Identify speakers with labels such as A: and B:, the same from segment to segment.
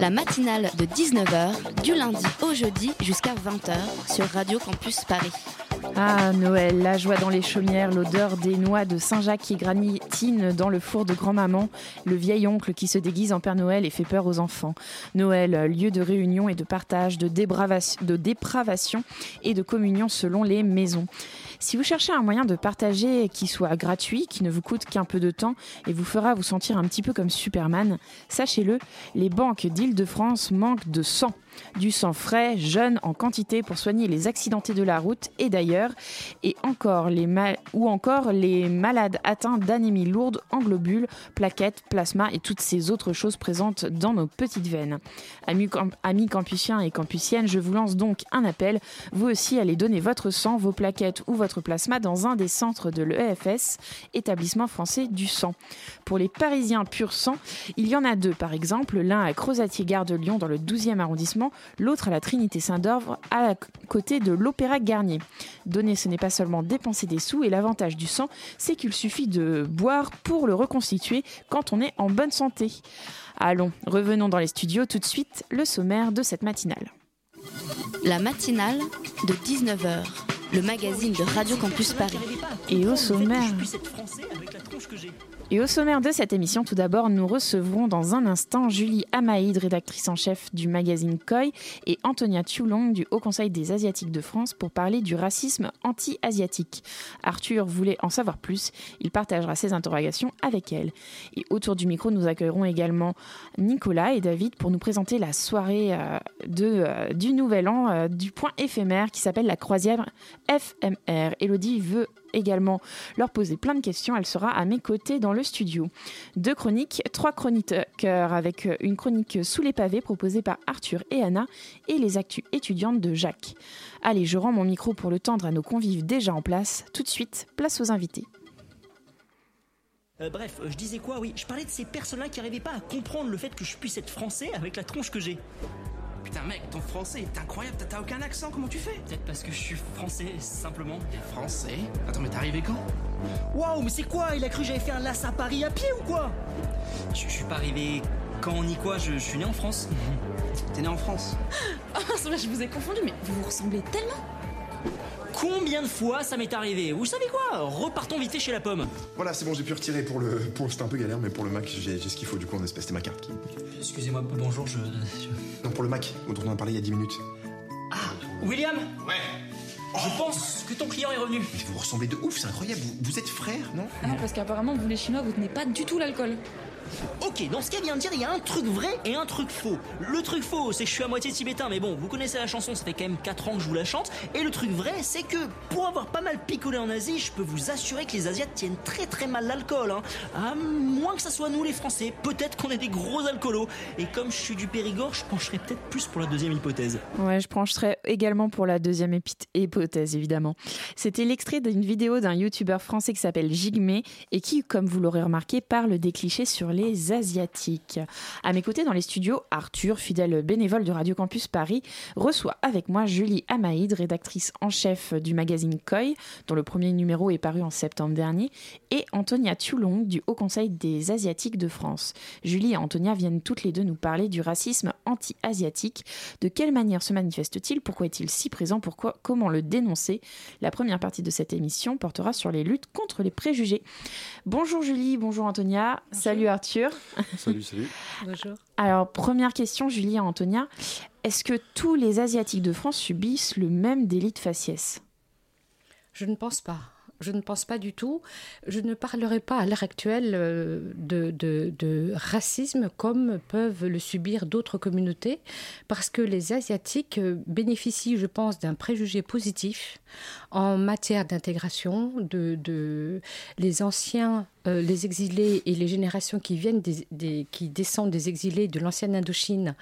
A: La matinale de 19h, du lundi au jeudi jusqu'à 20h sur Radio Campus Paris.
B: Ah, Noël, la joie dans les chaumières, l'odeur des noix de Saint-Jacques qui granitinent dans le four de grand-maman, le vieil oncle qui se déguise en Père Noël et fait peur aux enfants. Noël, lieu de réunion et de partage, de, de dépravation et de communion selon les maisons. Si vous cherchez un moyen de partager qui soit gratuit, qui ne vous coûte qu'un peu de temps et vous fera vous sentir un petit peu comme Superman, sachez-le, les banques d'Île-de-France manquent de sang. Du sang frais, jeune, en quantité pour soigner les accidentés de la route et d'ailleurs, et encore les ou encore les malades atteints d'anémie lourde en globules, plaquettes, plasma et toutes ces autres choses présentes dans nos petites veines. Amis, camp- amis campusiens et campusiennes, je vous lance donc un appel. Vous aussi allez donner votre sang, vos plaquettes ou votre plasma dans un des centres de l'EFS, établissement français du sang. Pour les Parisiens pur sang, il y en a deux par exemple, l'un à Crozatier-Gare de Lyon dans le 12e arrondissement, l'autre à la Trinité Saint-d'Orve à côté de l'Opéra Garnier. Donner, ce n'est pas seulement dépenser des sous et l'avantage du sang, c'est qu'il suffit de boire pour le reconstituer quand on est en bonne santé. Allons, revenons dans les studios tout de suite, le sommaire de cette matinale.
A: La matinale de 19h, le magazine de Radio Campus Paris.
B: Et au sommaire, et au sommaire de cette émission, tout d'abord, nous recevrons dans un instant Julie Amaïd, rédactrice en chef du magazine COI, et Antonia Tchoulong du Haut Conseil des Asiatiques de France pour parler du racisme anti-asiatique. Arthur voulait en savoir plus, il partagera ses interrogations avec elle. Et autour du micro, nous accueillerons également Nicolas et David pour nous présenter la soirée euh, de, euh, du Nouvel An euh, du point éphémère qui s'appelle la croisière FMR. Elodie veut également leur poser plein de questions. Elle sera à mes côtés dans le studio. Deux chroniques, trois chroniqueurs avec une chronique sous les pavés proposée par Arthur et Anna et les actus étudiantes de Jacques. Allez, je rends mon micro pour le tendre à nos convives déjà en place. Tout de suite, place aux invités.
C: Euh, bref, euh, je disais quoi? Oui, je parlais de ces personnes-là qui n'arrivaient pas à comprendre le fait que je puisse être français avec la tronche que j'ai.
D: Putain mec, ton français est incroyable, t'as- aucun accent, comment tu fais?
C: Peut-être parce que je suis français, simplement.
D: T'es français? Attends mais t'es arrivé quand?
C: Waouh, mais c'est quoi? Il a cru que j'avais fait un lass à Paris à pied ou quoi? Je, je suis pas arrivé quand ni quoi, je, je suis né en France.
D: T'es né en France
E: Ah, c'est vrai, je vous ai confondu, mais vous vous ressemblez tellement.
C: Combien de fois ça m'est arrivé Vous savez quoi Repartons vite fait chez la pomme.
F: Voilà, c'est bon, j'ai pu retirer pour le. Pour... C'était un peu galère, mais pour le Mac, j'ai j'ai ce qu'il faut du coup en espèce. C'était ma carte qui.
C: Excusez-moi, bonjour, je... je-
F: Non, pour le Mac, dont on en a parlé il y a 10 minutes.
C: Ah, William Ouais. Je pense que ton client est revenu.
F: Mais vous ressemblez de ouf, c'est incroyable. Vous, vous êtes frères, non?
E: Ah non, parce qu'apparemment, vous les Chinois, vous tenez pas du tout l'alcool.
C: Ok, dans ce qu'elle vient de dire, il y a un truc vrai et un truc faux. Le truc faux, c'est que je suis à moitié tibétain, mais bon, vous connaissez la chanson, ça fait quand même 4 ans que je vous la chante. Et le truc vrai, c'est que pour avoir pas mal picolé en Asie, je peux vous assurer que les Asiates tiennent très très mal l'alcool. Hein. À moins que ça soit nous les Français, peut-être qu'on est des gros alcoolos. Et comme je suis du Périgord, je pencherais peut-être plus pour la deuxième hypothèse.
B: Ouais, je pencherai également pour la deuxième hypothèse, évidemment. C'était l'extrait d'une vidéo d'un youtubeur français qui s'appelle Jigme et qui, comme vous l'aurez remarqué, parle des clichés sur les Asiatiques. À mes côtés dans les studios, Arthur, fidèle bénévole de Radio Campus Paris, reçoit avec moi Julie Amaïd, rédactrice en chef du magazine COI, dont le premier numéro est paru en septembre dernier, et Antonia Tchoulong du Haut Conseil des Asiatiques de France. Julie et Antonia viennent toutes les deux nous parler du racisme anti-asiatique. De quelle manière se manifeste-t-il? Pourquoi est-il si présent? Pourquoi? Comment le dénoncer? La première partie de cette émission portera sur les luttes contre les préjugés. Bonjour Julie, bonjour Antonia, salut Arthur.
G: Salut, salut.
E: Bonjour.
B: Alors, première question, Julie et Antonia. Est-ce que tous les Asiatiques de France subissent le même délit de faciès?
H: Je ne pense pas. Je ne pense pas du tout. Je ne parlerai pas à l'heure actuelle euh, de, racisme comme peuvent le subir d'autres communautés, parce que les Asiatiques euh, bénéficient, je pense, d'un préjugé positif en matière d'intégration, de, les anciens, euh, les exilés et les générations qui viennent qui descendent des exilés de l'ancienne Indochine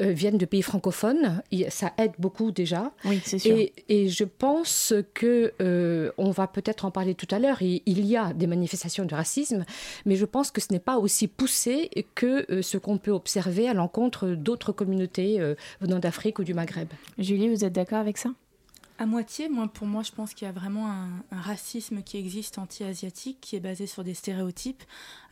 H: euh, viennent de pays francophones. Ça aide beaucoup déjà.
B: Oui, c'est sûr.
H: Et, je pense que euh, on va peut-être en parler tout à l'heure. Il, y a des manifestations de racisme, mais je pense que ce n'est pas aussi poussé que euh, ce qu'on peut observer à l'encontre d'autres communautés venant d'Afrique ou du Maghreb.
B: Julie, vous êtes d'accord avec ça?
G: À moitié, moi, pour moi, je pense qu'il y a vraiment un, racisme qui existe anti-asiatique, qui est basé sur des stéréotypes.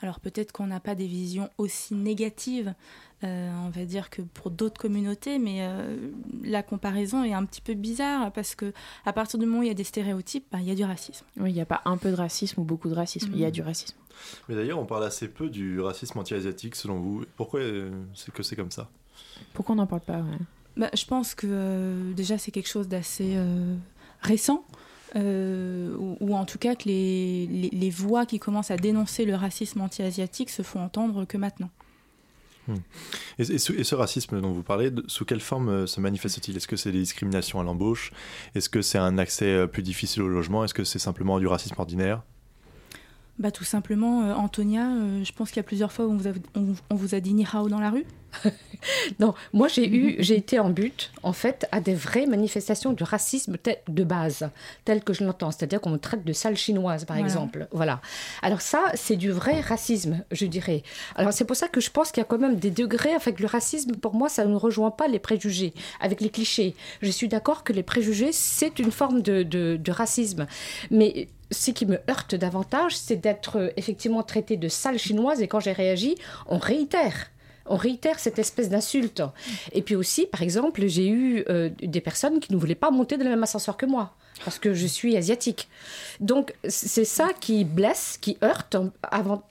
G: Alors peut-être qu'on n'a pas des visions aussi négatives, euh, on va dire, que pour d'autres communautés, mais euh, la comparaison est un petit peu bizarre parce que à partir du moment où il y a des stéréotypes, bah, il y a du racisme.
B: Oui, il n'y a pas un peu de racisme ou beaucoup de racisme, il y a mm. du racisme.
F: Mais d'ailleurs, on parle assez peu du racisme anti-asiatique, selon vous. Pourquoi euh, c'est que c'est comme ça?
B: Pourquoi on n'en parle pas
G: bah, je pense que euh, déjà c'est quelque chose d'assez euh, récent. Euh, ou, en tout cas que les, les, voix qui commencent à dénoncer le racisme anti-asiatique se font entendre que maintenant.
F: Hmm. Et, et, ce, racisme dont vous parlez, sous quelle forme se manifeste-t-il? Est-ce que c'est des discriminations à l'embauche? Est-ce que c'est un accès plus difficile au logement? Est-ce que c'est simplement du racisme ordinaire?
G: Bah, Tout simplement, Antonia, je pense qu'il y a plusieurs fois où on vous a, on vous a dit ni hao dans la rue.
H: non, moi j'ai eu, j'ai été en but, en fait, à des vraies manifestations de racisme de base, tel que je l'entends, c'est-à-dire qu'on me traite de sale chinoise, par exemple. Voilà. Alors ça, c'est du vrai racisme, je dirais. Alors c'est pour ça que je pense qu'il y a quand même des degrés avec le racisme. Pour moi, ça ne rejoint pas les préjugés, avec les clichés. Je suis d'accord que les préjugés, c'est une forme de, de, de racisme, mais ce qui me heurte davantage, c'est d'être effectivement traité de sale chinoise et quand j'ai réagi, on réitère on réitère cette espèce d'insulte. Et puis aussi, par exemple, j'ai eu euh, des personnes qui ne voulaient pas monter dans le même ascenseur que moi parce que je suis asiatique. Donc c'est ça qui blesse, qui heurte.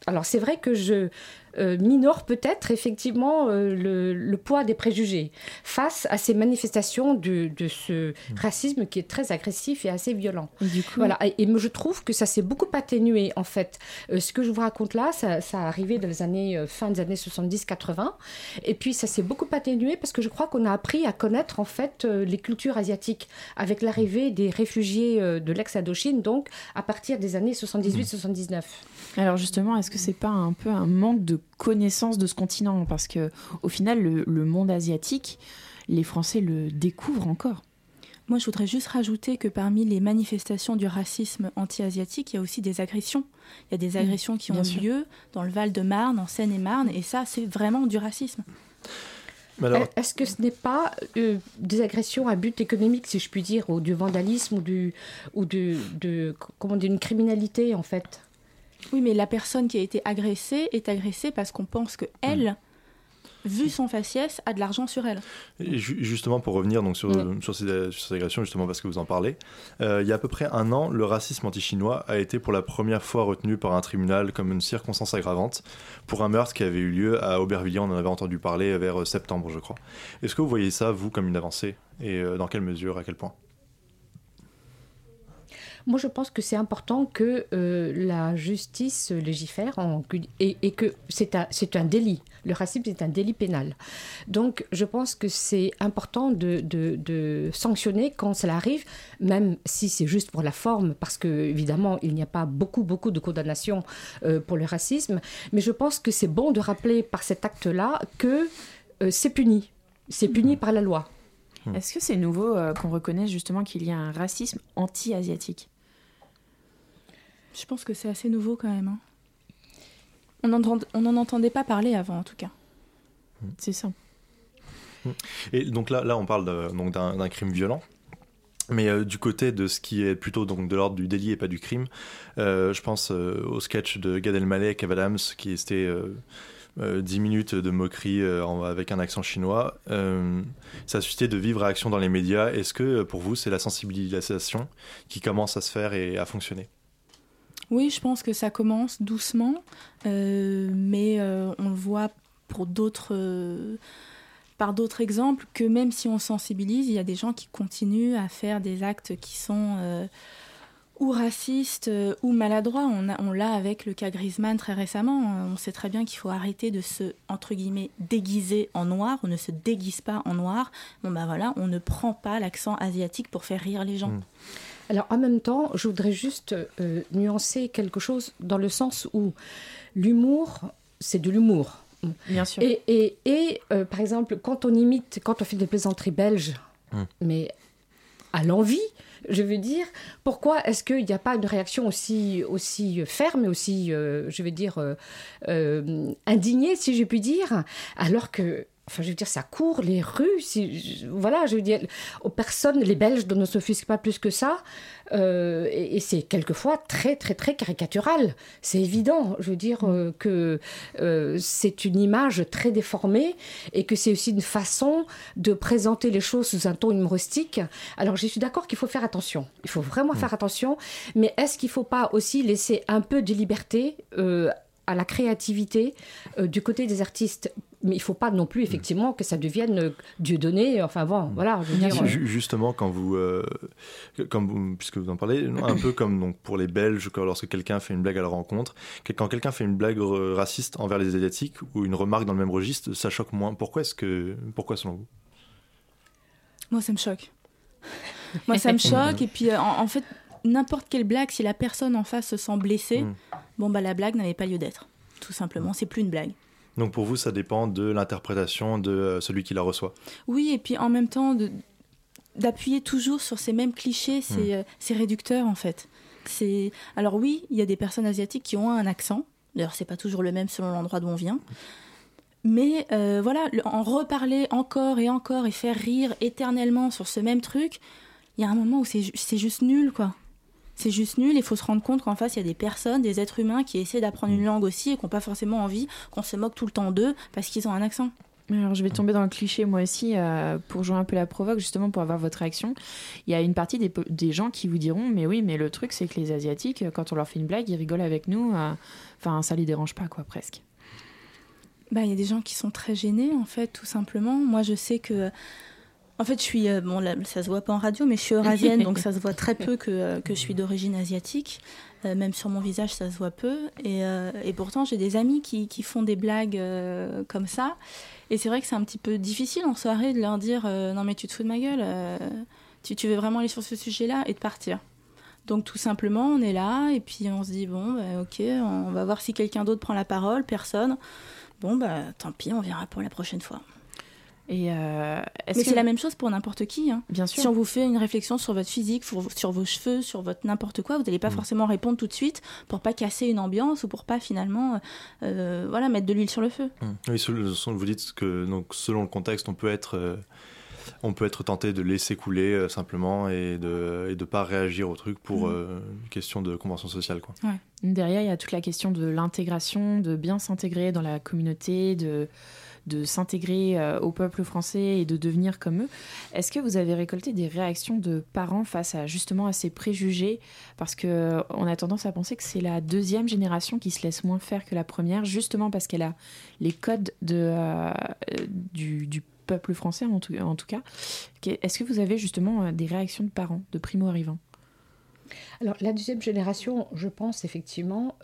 H: Alors c'est vrai que je euh, minore peut-être effectivement euh, le, poids des préjugés face à ces manifestations de, ce mmh. racisme qui est très agressif et assez violent. Et Voilà. Et, je trouve que ça s'est beaucoup atténué en fait. Euh, ce que je vous raconte là, ça, ça a arrivé dans les années fin des années 70-80, et puis ça s'est beaucoup atténué parce que je crois qu'on a appris à connaître en fait les cultures asiatiques avec l'arrivée des réfugiés de l'ex-Indochine, donc à partir des années 78-79.
B: Alors justement, est-ce que c'est pas un peu un manque de connaissance de ce continent Parce que au final, le, monde asiatique, les Français le découvrent encore.
G: Moi, je voudrais juste rajouter que parmi les manifestations du racisme anti-asiatique, il y a aussi des agressions. Il y a des mmh, agressions qui ont lieu dans le Val-de-Marne, en Seine-et-Marne, et ça, c'est vraiment du racisme.
H: Est-ce que ce n'est pas euh, des agressions à but économique, si je puis dire, ou du vandalisme, ou, du, ou de, de comment dire, une criminalité, en fait?
G: Oui, mais la personne qui a été agressée est agressée parce qu'on pense que elle, vu son faciès, a de l'argent sur elle.
F: Et justement, pour revenir donc sur, sur, ces, agressions, justement parce que vous en parlez, euh, il y a à peu près un an, le racisme anti-chinois a été pour la première fois retenu par un tribunal comme une circonstance aggravante pour un meurtre qui avait eu lieu à Aubervilliers. On en avait entendu parler vers euh, septembre, je crois. Est-ce que vous voyez ça, vous, comme une avancée? Et euh, dans quelle mesure, à quel point?
H: Moi, je pense que c'est important que euh, la justice légifère et, que c'est un, un, délit. Le racisme, c'est un délit pénal. Donc, je pense que c'est important de, de, sanctionner quand cela arrive, même si c'est juste pour la forme, parce que évidemment, il n'y a pas beaucoup, beaucoup de condamnations euh, pour le racisme. Mais je pense que c'est bon de rappeler par cet acte-là que euh, c'est puni. C'est puni par la loi.
B: Est-ce que c'est nouveau qu'on reconnaisse justement qu'il y a un racisme anti-asiatique?
G: Je pense que c'est assez nouveau quand même. Hein. On n'en entendait pas parler avant, en tout cas.
B: C'est ça.
F: Et donc là, là on parle d'un crime violent. Mais euh, du côté de ce qui est plutôt donc de l'ordre du délit et pas du crime, euh, je pense euh, au sketch de Gad Elmaleh et Kev Adams qui était 10 minutes de moquerie avec un accent chinois. ça a suscité de vives réactions dans les médias. Est-ce que pour vous c'est la sensibilisation qui commence à se faire et à fonctionner?
G: Oui, je pense que ça commence doucement, euh, mais euh, on le voit euh, par d'autres exemples que même si on sensibilise, il y a des gens qui continuent à faire des actes qui sont ou racistes ou maladroits. On, on l'a avec le cas Griezmann très récemment. On sait très bien qu'il faut arrêter de se entre guillemets déguiser en noir. On ne se déguise pas en noir. Bon ben voilà, on ne prend pas l'accent asiatique pour faire rire les gens. Mmh.
H: Alors en même temps, je voudrais juste euh, nuancer quelque chose dans le sens où l'humour, c'est de l'humour.
B: Bien sûr.
H: Et, et, et euh, par exemple, quand on imite, quand on fait des plaisanteries belges,
F: Mm.
H: mais à l'envie, je veux dire, pourquoi est-ce qu'il n'y a pas une réaction aussi, aussi ferme et aussi, euh, je veux dire, euh, euh, indignée, si je puis dire, alors que. Enfin, je veux dire, ça court les rues. Voilà, je veux dire, aux personnes, les Belges ne s'offusquent pas plus que ça. euh, et c'est quelquefois très, très, très caricatural. C'est évident. Je veux dire euh, que euh, c'est une image très déformée et que c'est aussi une façon de présenter les choses sous un ton humoristique. Alors, je suis d'accord qu'il faut faire attention. Il faut vraiment faire attention. Mais est-ce qu'il ne faut pas aussi laisser un peu de liberté à la créativité du côté des artistes mais il faut pas non plus effectivement que ça devienne euh, Dieu donné. Enfin bon, voilà. Je veux dire, euh,
F: Ju- Justement, quand vous, euh, comme vous- puisque vous en parlez, un peu comme donc pour les Belges, lorsque quelqu'un fait une blague à la rencontre, quand quelqu'un fait une blague raciste envers les asiatiques ou une remarque dans le même registre, ça choque moins. Pourquoi est-ce que, pourquoi selon vous?
G: Moi, ça me choque. Moi, ça me choque. Et puis, euh, en, en fait, n'importe quelle blague, si la personne en face se sent blessée,
F: Mm.
G: bon, bah, la blague n'avait pas lieu d'être. Tout simplement, c'est plus une blague.
F: Donc pour vous, ça dépend de l'interprétation de euh, celui qui la reçoit.
G: Oui, et puis en même temps, d'appuyer toujours sur ces mêmes clichés, c'est euh, c'est réducteur en fait. C'est alors oui, il y a des personnes asiatiques qui ont un accent. D'ailleurs, c'est pas toujours le même selon l'endroit d'où on vient. Mais euh, voilà, en reparler encore et encore et faire rire éternellement sur ce même truc, il y a un moment où c'est juste nul, quoi. C'est juste nul, il faut se rendre compte qu'en face, il y a des personnes, des êtres humains qui essaient d'apprendre une langue aussi et qui n'ont pas forcément envie qu'on se moque tout le temps d'eux parce qu'ils ont un accent.
B: Alors, je vais tomber dans le cliché moi aussi euh, pour jouer un peu la provoque, justement pour avoir votre réaction. Il y a une partie des, gens qui vous diront Mais oui, mais le truc, c'est que les Asiatiques, quand on leur fait une blague, ils rigolent avec nous. euh, Enfin, ça les dérange pas, quoi, presque.
G: Bah, il y a des gens qui sont très gênés, en fait, tout simplement. Moi, je sais que. En fait, je suis. euh, bon, là, ça se voit pas en radio, mais je suis eurasienne, donc ça se voit très peu que, euh, que je suis d'origine asiatique. Euh, même sur mon visage, ça se voit peu. Et, et pourtant, j'ai des amis qui, qui font des blagues comme ça. Et c'est vrai que c'est un petit peu difficile en soirée de leur dire Non, mais tu te fous de ma gueule, tu, tu veux vraiment aller sur ce sujet-là et de partir. Donc tout simplement, on est là et puis on se dit bon, bah, ok, on va voir si quelqu'un d'autre prend la parole. Personne. Bon bah tant pis, on verra pour la prochaine fois.
B: Et euh, est-ce
G: Mais
B: que-
G: c'est la même chose pour n'importe qui. hein.
B: Bien sûr.
G: Si on vous fait une réflexion sur votre physique, sur, sur vos cheveux, sur votre n'importe quoi, vous n'allez pas forcément répondre tout de suite pour pas casser une ambiance ou pour pas finalement, euh, voilà, mettre de l'huile sur le feu.
F: Oui, selon- selon- vous dites que donc, selon le contexte, on peut être, euh, on peut être tenté de laisser couler euh, simplement et de et de pas réagir au truc pour euh, une question de convention sociale. Quoi.
B: Derrière, il y a toute la question de l'intégration, de bien s'intégrer dans la communauté, de, de s'intégrer euh, au peuple français et de devenir comme eux. Est-ce que vous avez récolté des réactions de parents face à justement à ces préjugés? Parce que euh, on a tendance à penser que c'est la deuxième génération qui se laisse moins faire que la première, justement parce qu'elle a les codes de, euh, du, peuple français en tout, cas. Est-ce que vous avez justement des réactions de parents, de primo-arrivants
H: Alors, la deuxième génération, je pense effectivement,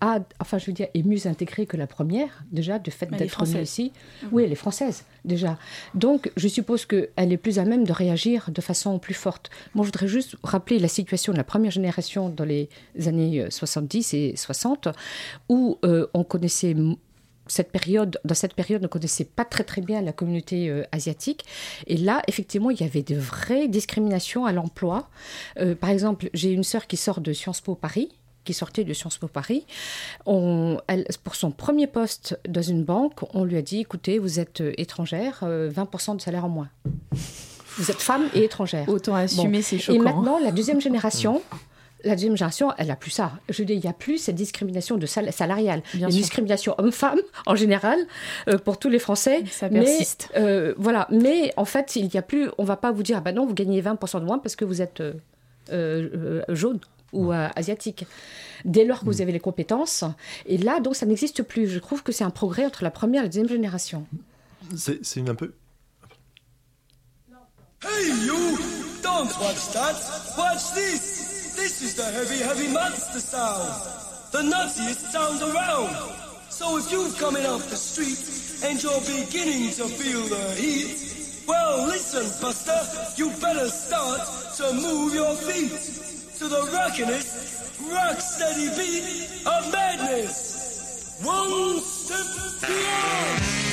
H: a, enfin, je veux dire, est mieux intégrée que la première, déjà, de fait d'être née ici. Oui, elle est française, déjà. Donc, je suppose qu'elle est plus à même de réagir de façon plus forte. Moi, je voudrais juste rappeler la situation de la première génération dans les années euh, 70 et 60, où euh, on connaissait cette période, dans cette période, on ne connaissait pas très très bien la communauté euh, asiatique. Et là, effectivement, il y avait de vraies discriminations à l'emploi. Euh, par exemple, j'ai une sœur qui sort de Sciences Po Paris qui sortait de Sciences Po Paris. On, elle, pour son premier poste dans une banque, on lui a dit, écoutez, vous êtes euh, étrangère, euh, 20% de salaire en moins. Vous êtes femme et étrangère.
B: Autant assumer, c'est choquant.
H: Et maintenant, la deuxième génération, la deuxième génération, elle n'a plus ça. Je veux dire, il n'y a plus cette discrimination de sal- salariale.
B: Bien
H: il y a une
B: sûr.
H: discrimination homme-femme en général euh, pour tous les Français.
B: Ça
H: mais,
B: persiste.
H: euh, voilà. Mais en fait, il n'y a plus. On va pas vous dire, ah ben non, vous gagnez 20% de moins parce que vous êtes euh, euh, euh, jaune ou euh, asiatique. Dès lors que vous avez les compétences, et là, donc, ça n'existe plus. Je trouve que c'est un progrès entre la première et la deuxième génération.
F: C'est c'est une un peu.
I: Hey, you! Don't watch that! Watch this! This is the heavy, heavy monster sound! The nuttiest sound around! So if you're coming off the street and you're beginning to feel the heat, well, listen, Buster, you better start to move your feet to the rockinest, rock steady beat of madness! One step beyond.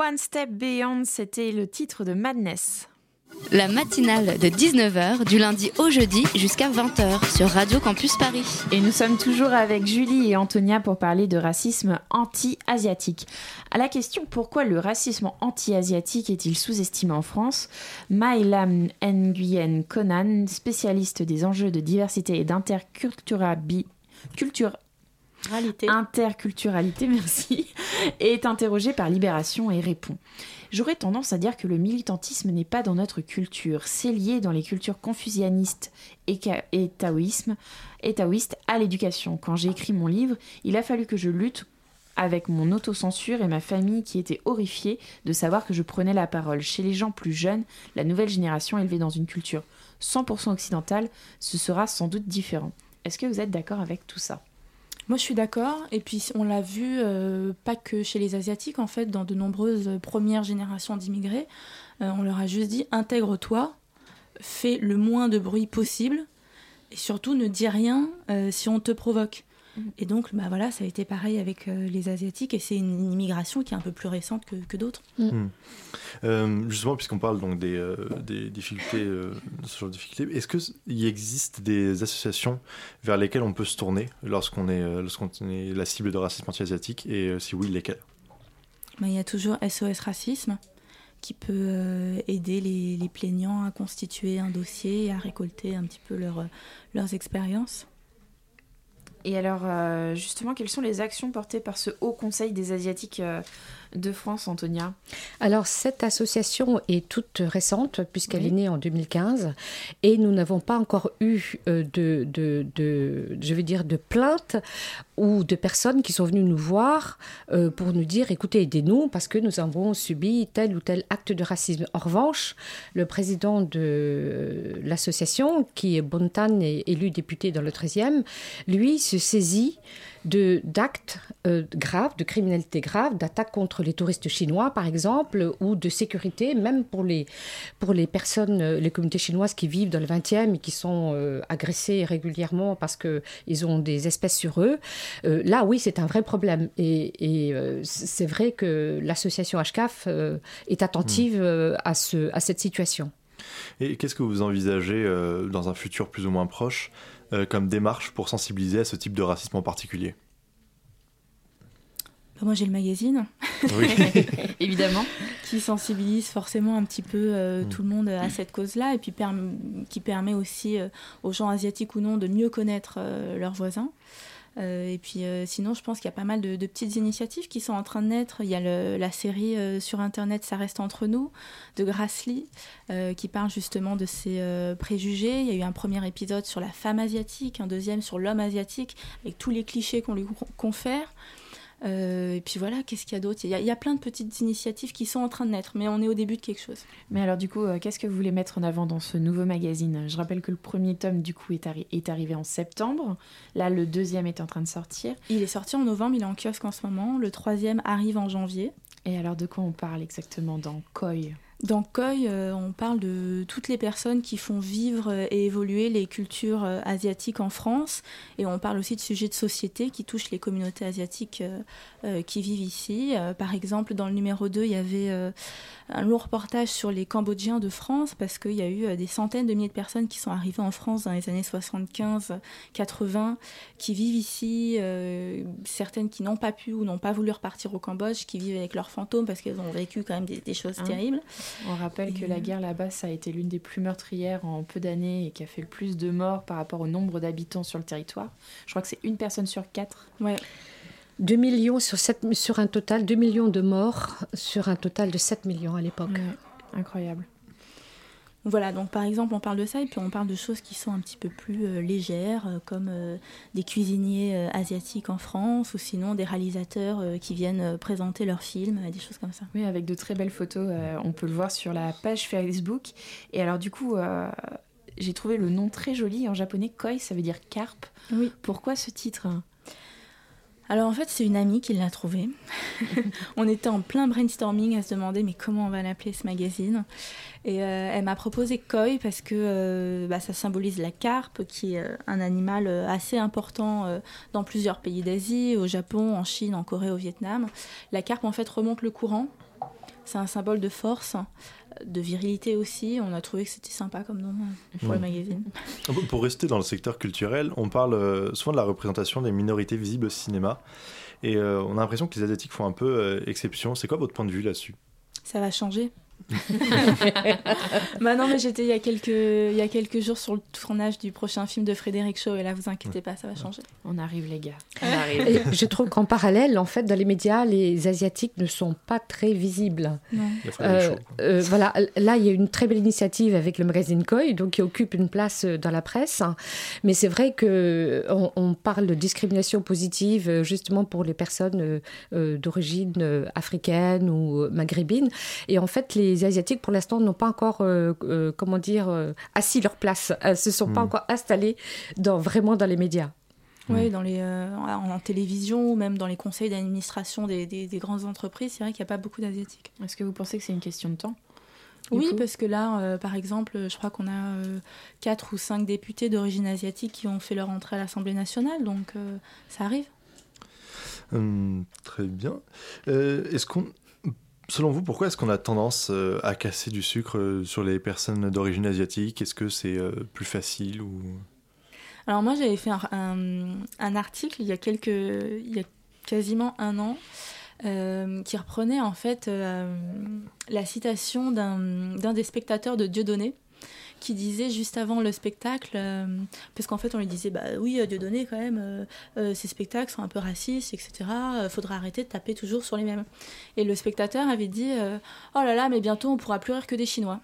B: One Step Beyond, c'était le titre de Madness.
A: La matinale de 19h du lundi au jeudi jusqu'à 20h sur Radio Campus Paris.
B: Et nous sommes toujours avec Julie et Antonia pour parler de racisme anti-asiatique. À la question pourquoi le racisme anti-asiatique est-il sous-estimé en France, Maïlam Nguyen Conan, spécialiste des enjeux de diversité et d'interculturalité, interculturalité, merci, est interrogé par Libération et répond. J'aurais tendance à dire que le militantisme n'est pas dans notre culture, c'est lié dans les cultures confucianistes et, et taoïstes à l'éducation. Quand j'ai écrit mon livre, il a fallu que je lutte avec mon autocensure et ma famille qui était horrifiée de savoir que je prenais la parole. Chez les gens plus jeunes, la nouvelle génération élevée dans une culture 100% occidentale, ce sera sans doute différent. Est-ce que vous êtes d'accord avec tout ça?
G: Moi, je suis d'accord. Et puis, on l'a vu, euh, pas que chez les Asiatiques, en fait, dans de nombreuses premières générations d'immigrés. Euh, on leur a juste dit intègre-toi, fais le moins de bruit possible, et surtout ne dis rien euh, si on te provoque. Et donc, bah voilà, ça a été pareil avec les Asiatiques, et c'est une immigration qui est un peu plus récente que, que d'autres.
F: Mm. Euh, justement, puisqu'on parle donc des, euh, des difficultés, euh, ce genre de difficultés, est-ce qu'il existe des associations vers lesquelles on peut se tourner lorsqu'on est, lorsqu'on est la cible de racisme anti-asiatique, et si oui, lesquelles?
G: Bah, Il y a toujours SOS Racisme qui peut aider les, les, plaignants à constituer un dossier et à récolter un petit peu leur, leurs expériences.
B: Et alors, euh, justement, quelles sont les actions portées par ce Haut Conseil des Asiatiques euh, de France, Antonia
H: Alors, cette association est toute récente, puisqu'elle est née en 2015, et nous n'avons pas encore eu euh, de, de, de, je vais dire, de plaintes ou de personnes qui sont venues nous voir pour nous dire, écoutez, aidez-nous, parce que nous avons subi tel ou tel acte de racisme. En revanche, le président de l'association, qui est Bontan élu député dans le 13e, lui se saisit d'actes euh, graves, de criminalité grave, d'attaques contre les touristes chinois, par exemple, ou de sécurité, même pour les, pour les personnes, euh, les communautés chinoises qui vivent dans le 20e et qui sont euh, agressées régulièrement parce qu'ils ont des espèces sur eux. là, oui, c'est un vrai problème. Et, et c'est vrai que l'association HCAF est attentive mmh. à, ce, à cette situation.
F: Et qu'est-ce que vous envisagez dans un futur plus ou moins proche euh, comme démarche pour sensibiliser à ce type de racisme en particulier
G: bah, Moi j'ai le magazine,
B: oui. évidemment,
G: qui sensibilise forcément un petit peu euh, mm. tout le monde à cette cause-là et puis qui permet aussi euh, aux gens asiatiques ou non de mieux connaître leurs voisins. Et puis sinon, je pense qu'il y a pas mal de, petites initiatives qui sont en train de naître. Il y a la série sur Internet Ça reste entre nous de Grassly qui parle justement de ces préjugés. Il y a eu un premier épisode sur la femme asiatique, un deuxième sur l'homme asiatique, avec tous les clichés qu'on lui confère. Euh, et puis voilà, qu'est-ce qu'il y a d'autre? Il, y a plein de petites initiatives qui sont en train de naître, mais on est au début de quelque chose.
B: Mais alors du coup, euh, qu'est-ce que vous voulez mettre en avant dans ce nouveau magazine? Je rappelle que le premier tome du coup est, est, arrivé en septembre. Là, le deuxième est en train de sortir.
G: Il est sorti en novembre, il est en kiosque en ce moment. Le troisième arrive en janvier.
B: Et alors de quoi on parle exactement dans Koi?
G: Dans Koi, euh, on parle de toutes les personnes qui font vivre et évoluer les cultures euh, asiatiques en France. Et on parle aussi de sujets de société qui touchent les communautés asiatiques euh, qui vivent ici. par exemple, dans le numéro 2, il y avait un long reportage sur les Cambodgiens de France parce qu'il y a eu des centaines de milliers de personnes qui sont arrivées en France dans les années 75-80, qui vivent ici, certaines qui n'ont pas pu ou n'ont pas voulu repartir au Cambodge, qui vivent avec leurs fantômes parce qu'elles ont vécu quand même des, choses hein terribles.
B: On rappelle que la euh, guerre là-bas, ça a été l'une des plus meurtrières en peu d'années et qui a fait le plus de morts par rapport au nombre d'habitants sur le territoire. Je crois que c'est une personne sur quatre.
G: Ouais.
H: 2 millions sur, sur un total, 2 millions de morts sur un total de 7 millions à l'époque.
B: incroyable.
G: Voilà, donc par exemple, on parle de ça et puis on parle de choses qui sont un petit peu plus euh, légères, euh, comme euh, des cuisiniers asiatiques en France ou sinon des réalisateurs qui viennent présenter leurs films, des choses comme ça.
B: Oui, avec de très belles photos. on peut le voir sur la page Facebook. Et alors, du coup, j'ai trouvé le nom très joli en japonais. Koi, ça veut dire carpe.
G: Oui.
B: Pourquoi ce titre?
G: Alors en fait, c'est une amie qui l'a trouvé. on était en plein brainstorming à se demander mais comment on va l'appeler ce magazine? Et euh, elle m'a proposé koi parce que euh, bah, ça symbolise la carpe, qui est euh, un animal assez important dans plusieurs pays d'Asie, au Japon, en Chine, en Corée, au Vietnam. La carpe en fait remonte le courant. C'est un symbole de force de virilité aussi. On a trouvé que c'était sympa comme nom pour le mmh. magazine.
F: Pour rester dans le secteur culturel, on parle euh, souvent de la représentation des minorités visibles au cinéma. Et euh, on a l'impression que les Asiatiques font un peu euh, exception. C'est quoi votre point de vue là-dessus?
G: Ça va changer. bah non, mais j'étais il y a quelques il y a quelques jours sur le tournage du prochain film de Frédéric Shaw et là vous inquiétez pas, ça va changer.
B: On arrive les gars.
H: On arrive. je trouve qu'en parallèle, en fait, dans les médias, les asiatiques ne sont pas très visibles.
G: Euh,
H: euh, voilà, là il y a une très belle initiative avec le magazine Koi, donc qui occupe une place dans la presse. Mais c'est vrai que on, parle de discrimination positive justement pour les personnes euh, d'origine africaine ou maghrébine. Et en fait, les les Asiatiques, pour l'instant, n'ont pas encore, euh, euh, comment dire, euh, assis leur place. Elles se sont pas hmm. encore installées dans, vraiment dans les médias.
G: Oui, hmm. dans les, en, télévision ou même dans les conseils d'administration des, des, grandes entreprises, c'est vrai qu'il n'y a pas beaucoup d'Asiatiques.
B: Est-ce que vous pensez que c'est une question de temps
G: oui, parce que là, par exemple, je crois qu'on a quatre ou cinq députés d'origine asiatique qui ont fait leur entrée à l'Assemblée nationale, donc ça arrive.
F: Hum, très bien. Est-ce qu'on Selon vous, pourquoi est-ce qu'on a tendance euh, à casser du sucre euh, sur les personnes d'origine asiatique? Est-ce que c'est euh, plus facile ou?
G: Alors moi, j'avais fait un, article il y a quelques, il y a quasiment un an. qui reprenait en fait la citation d'un des spectateurs de Dieudonné, qui disait juste avant le spectacle, euh, parce qu'en fait on lui disait bah oui euh, Dieudonné quand même, euh, ces spectacles sont un peu racistes, etc. faudra arrêter de taper toujours sur les mêmes. Et le spectateur avait dit oh là là mais bientôt on pourra plus rire que des Chinois.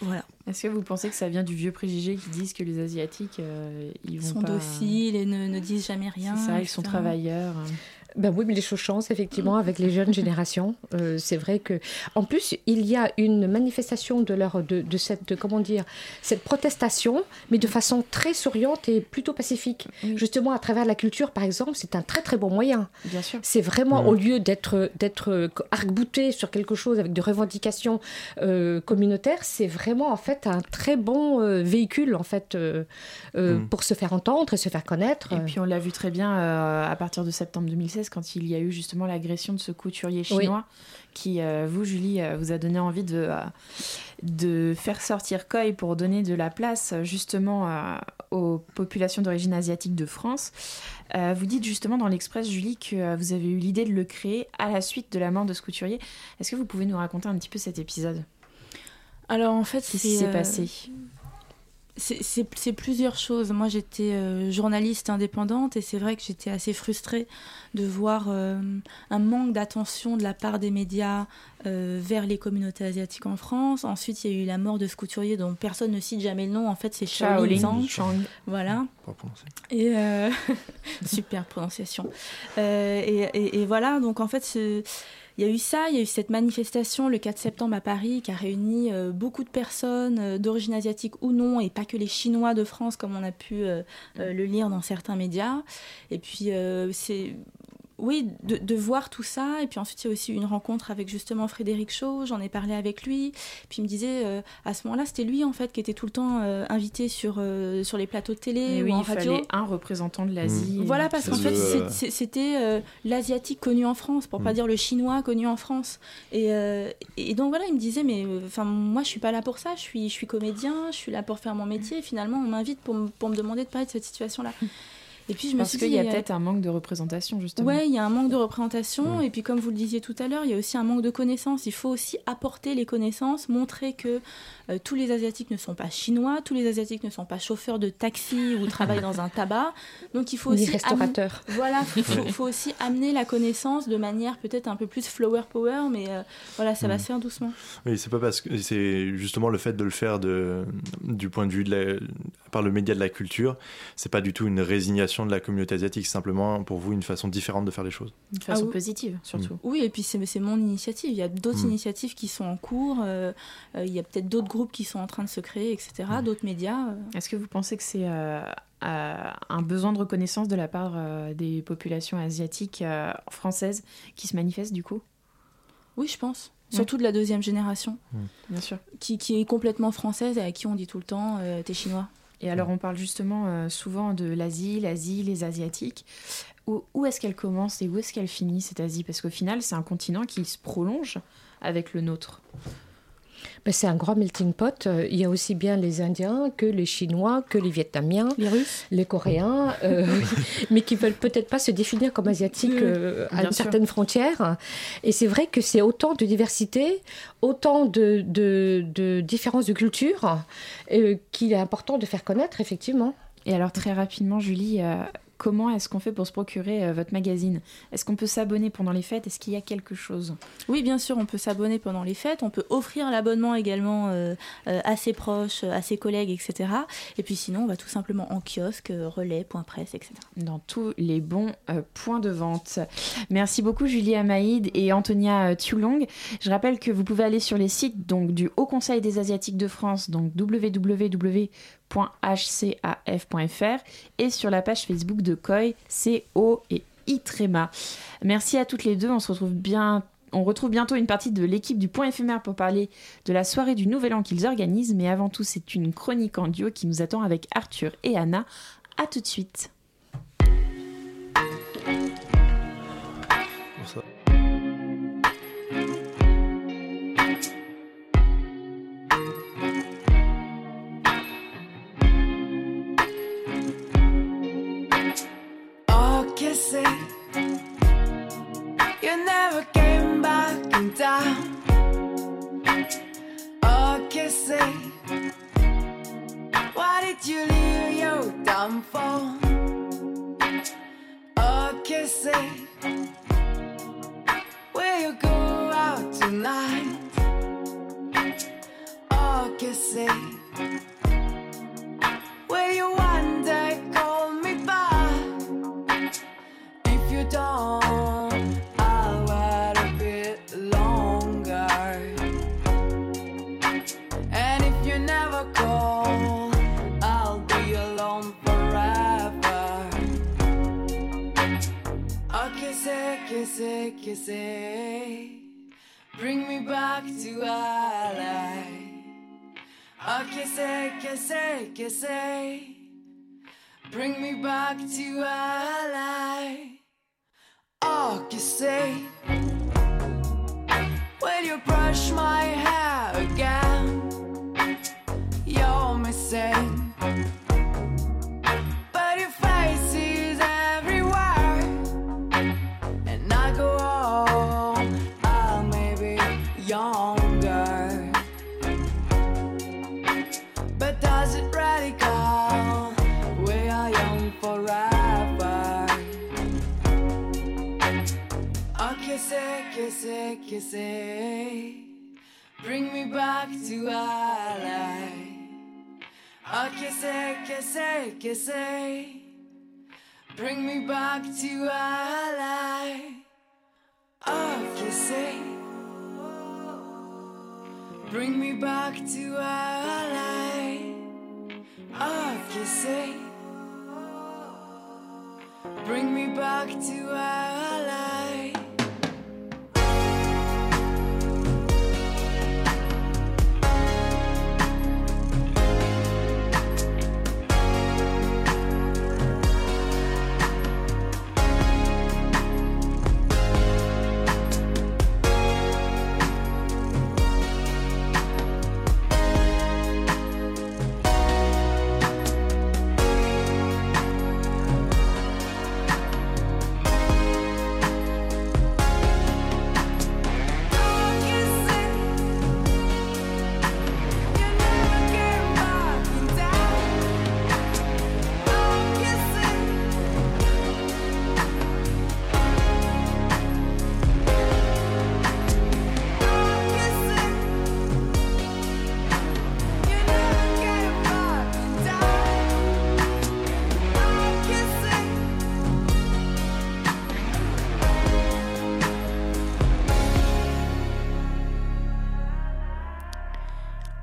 G: Voilà.
B: Est-ce que vous pensez que ça vient du vieux préjugé qui disent que les Asiatiques, ils vont
G: sont dociles et ne, ne, disent jamais rien
B: C'est ça, ils sont travailleurs.
H: Ben oui, mais les choses changent effectivement avec les jeunes générations. Euh, c'est vrai que, en plus, il y a une manifestation de leur de, de cette comment dire cette protestation, mais de façon très souriante et plutôt pacifique. Justement, à travers la culture, par exemple, c'est un très très bon moyen.
B: Bien sûr.
H: C'est vraiment au lieu d'être d'être arc-bouté sur quelque chose avec des revendications euh, communautaires, c'est vraiment en fait un très bon euh, véhicule en fait mm. pour se faire entendre et se faire connaître.
B: Et puis on l'a vu très bien à partir de septembre 2016 quand il y a eu justement l'agression de ce couturier chinois qui, euh, vous, Julie, euh, vous a donné envie de, euh, de faire sortir Koi pour donner de la place justement aux populations d'origine asiatique de France. vous dites justement dans l'Express, Julie, que vous avez eu l'idée de le créer à la suite de la mort de ce couturier. Est-ce que vous pouvez nous raconter un petit peu cet épisode?
G: Alors en fait,
B: ce qui s'est passé?
G: C'est plusieurs choses. Moi, j'étais euh, journaliste indépendante et c'est vrai que j'étais assez frustrée de voir euh, un manque d'attention de la part des médias euh, vers les communautés asiatiques en France. Ensuite, il y a eu la mort de ce couturier dont personne ne cite jamais le nom. En fait, c'est Shaolin Zhang. Voilà. Et super prononciation. Et, et, et, voilà. Donc en fait, il y a eu ça, il y a eu cette manifestation le 4 septembre à Paris qui a réuni euh, beaucoup de personnes euh, d'origine asiatique ou non, et pas que les Chinois de France comme on a pu euh, le lire dans certains médias. Et puis c'est oui, de, voir tout ça. Et puis ensuite, il y a aussi eu une rencontre avec justement Frédéric Shaw. J'en ai parlé avec lui. Puis il me disait, euh, à ce moment-là, c'était lui en fait qui était tout le temps euh, invité sur, euh, sur les plateaux de télé
B: ou
G: en
B: il fallait un représentant de l'Asie.
G: Voilà, parce qu'en fait, c'était l'asiatique connu en France, pour pas mm. dire le chinois connu en France. Et, et donc voilà, il me disait, mais enfin, moi, je suis pas là pour ça. Je suis, je suis comédien, je suis là pour faire mon métier. Et finalement, on m'invite pour, pour me demander de parler de cette situation-là.
B: Et puis je me Parce qu'il y a peut-être un manque de représentation justement.
G: Ouais, il y a un manque de représentation et puis comme vous le disiez tout à l'heure, il y a aussi un manque de connaissances. Il faut aussi apporter les connaissances, montrer que euh, tous les asiatiques ne sont pas chinois, tous les asiatiques ne sont pas chauffeurs de taxi ou travaillent dans un tabac. Donc il faut aussi
H: restaurateurs.
G: Voilà, il faut, aussi amener la connaissance de manière peut-être un peu plus flower power, mais euh, voilà, ça va mm. se faire doucement.
F: Oui, c'est pas parce que c'est justement le fait de le faire de, du point de vue de la, par le média de la culture, c'est pas du tout une résignation de la communauté asiatique, simplement pour vous une façon différente de faire les choses.
B: Une façon ah positive, surtout. Mm.
G: Oui, et puis c'est mon initiative. Il y a d'autres mm. initiatives qui sont en cours. Euh, euh, il y a peut-être d'autres groupes qui sont en train de se créer, etc. Mm. D'autres médias. Euh.
B: Est-ce que vous pensez que c'est un besoin de reconnaissance de la part des populations asiatiques françaises qui se manifestent du coup?
G: Oui, je pense. Surtout de la deuxième génération.
B: Bien sûr.
G: Qui, qui, est complètement française et à qui on dit tout le temps t'es chinois.
B: Et alors, on parle justement euh, souvent de l'Asie, l'Asie, les Asiatiques. Où, où est-ce qu'elle commence et où est-ce qu'elle finit, cette Asie? Parce qu'au final, c'est un continent qui se prolonge avec le nôtre.
H: Ben, c'est un grand melting pot. Euh, il y a aussi bien les Indiens que les Chinois, que les Vietnamiens,
G: les Russes,
H: les Coréens, euh, mais qui veulent peut-être pas se définir comme asiatiques euh, à une certaine frontière. Et c'est vrai que c'est autant de diversité, autant de, de, de différences de culture qu'il est important de faire connaître, effectivement.
B: Et alors très rapidement, Julie, comment est-ce qu'on fait pour se procurer euh, votre magazine? Est-ce qu'on peut s'abonner pendant les fêtes? Est-ce qu'il y a quelque chose?
G: Oui, bien sûr, on peut s'abonner pendant les fêtes. On peut offrir l'abonnement également euh, euh, à ses proches, à ses collègues, etc. Et puis sinon, on va tout simplement en kiosque, relais, point presse, etc.
B: Dans tous les bons points de vente. Merci beaucoup Julie Amaïd et Antonia Tulong. Je rappelle que vous pouvez aller sur les sites donc, du Haut Conseil des Asiatiques de France, donc www hcaf.fr et sur la page Facebook de COI, CO et ITREMA. Merci à toutes les deux. On se retrouve bien. On retrouve bientôt une partie de l'équipe du Point éphémère pour parler de la soirée du Nouvel An qu'ils organisent. Mais avant tout, c'est une chronique en duo qui nous attend avec Arthur et Anna. A tout de suite.
J: down or oh, kiss. Why did you leave your dumb phone oh, or kissy. take you say Bring me back to our life. Ah, oh, que say, que say, que say Bring me back to our life. Ah, oh, que say Will you brush my kissy, kissy. Bring me back to life. Oh, kissy, kissy, kissy. Bring me back to life. Oh, kissy. Bring me back to life. Oh, kissy. Bring me back to life.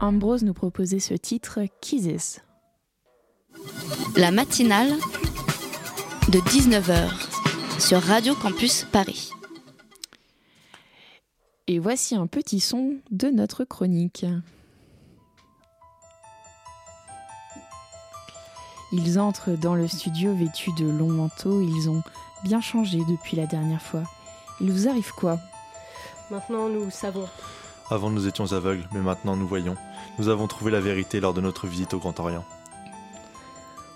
B: Ambrose nous proposait ce titre Kisses.
A: La matinale de 19h sur Radio Campus Paris.
B: Et voici un petit son de notre chronique. Ils entrent dans le studio vêtus de longs manteaux, ils ont bien changé depuis la dernière fois. Il vous arrive quoi?
K: Maintenant nous savons.
F: Avant nous étions aveugles, mais maintenant nous voyons. Nous avons trouvé la vérité lors de notre visite au Grand Orient.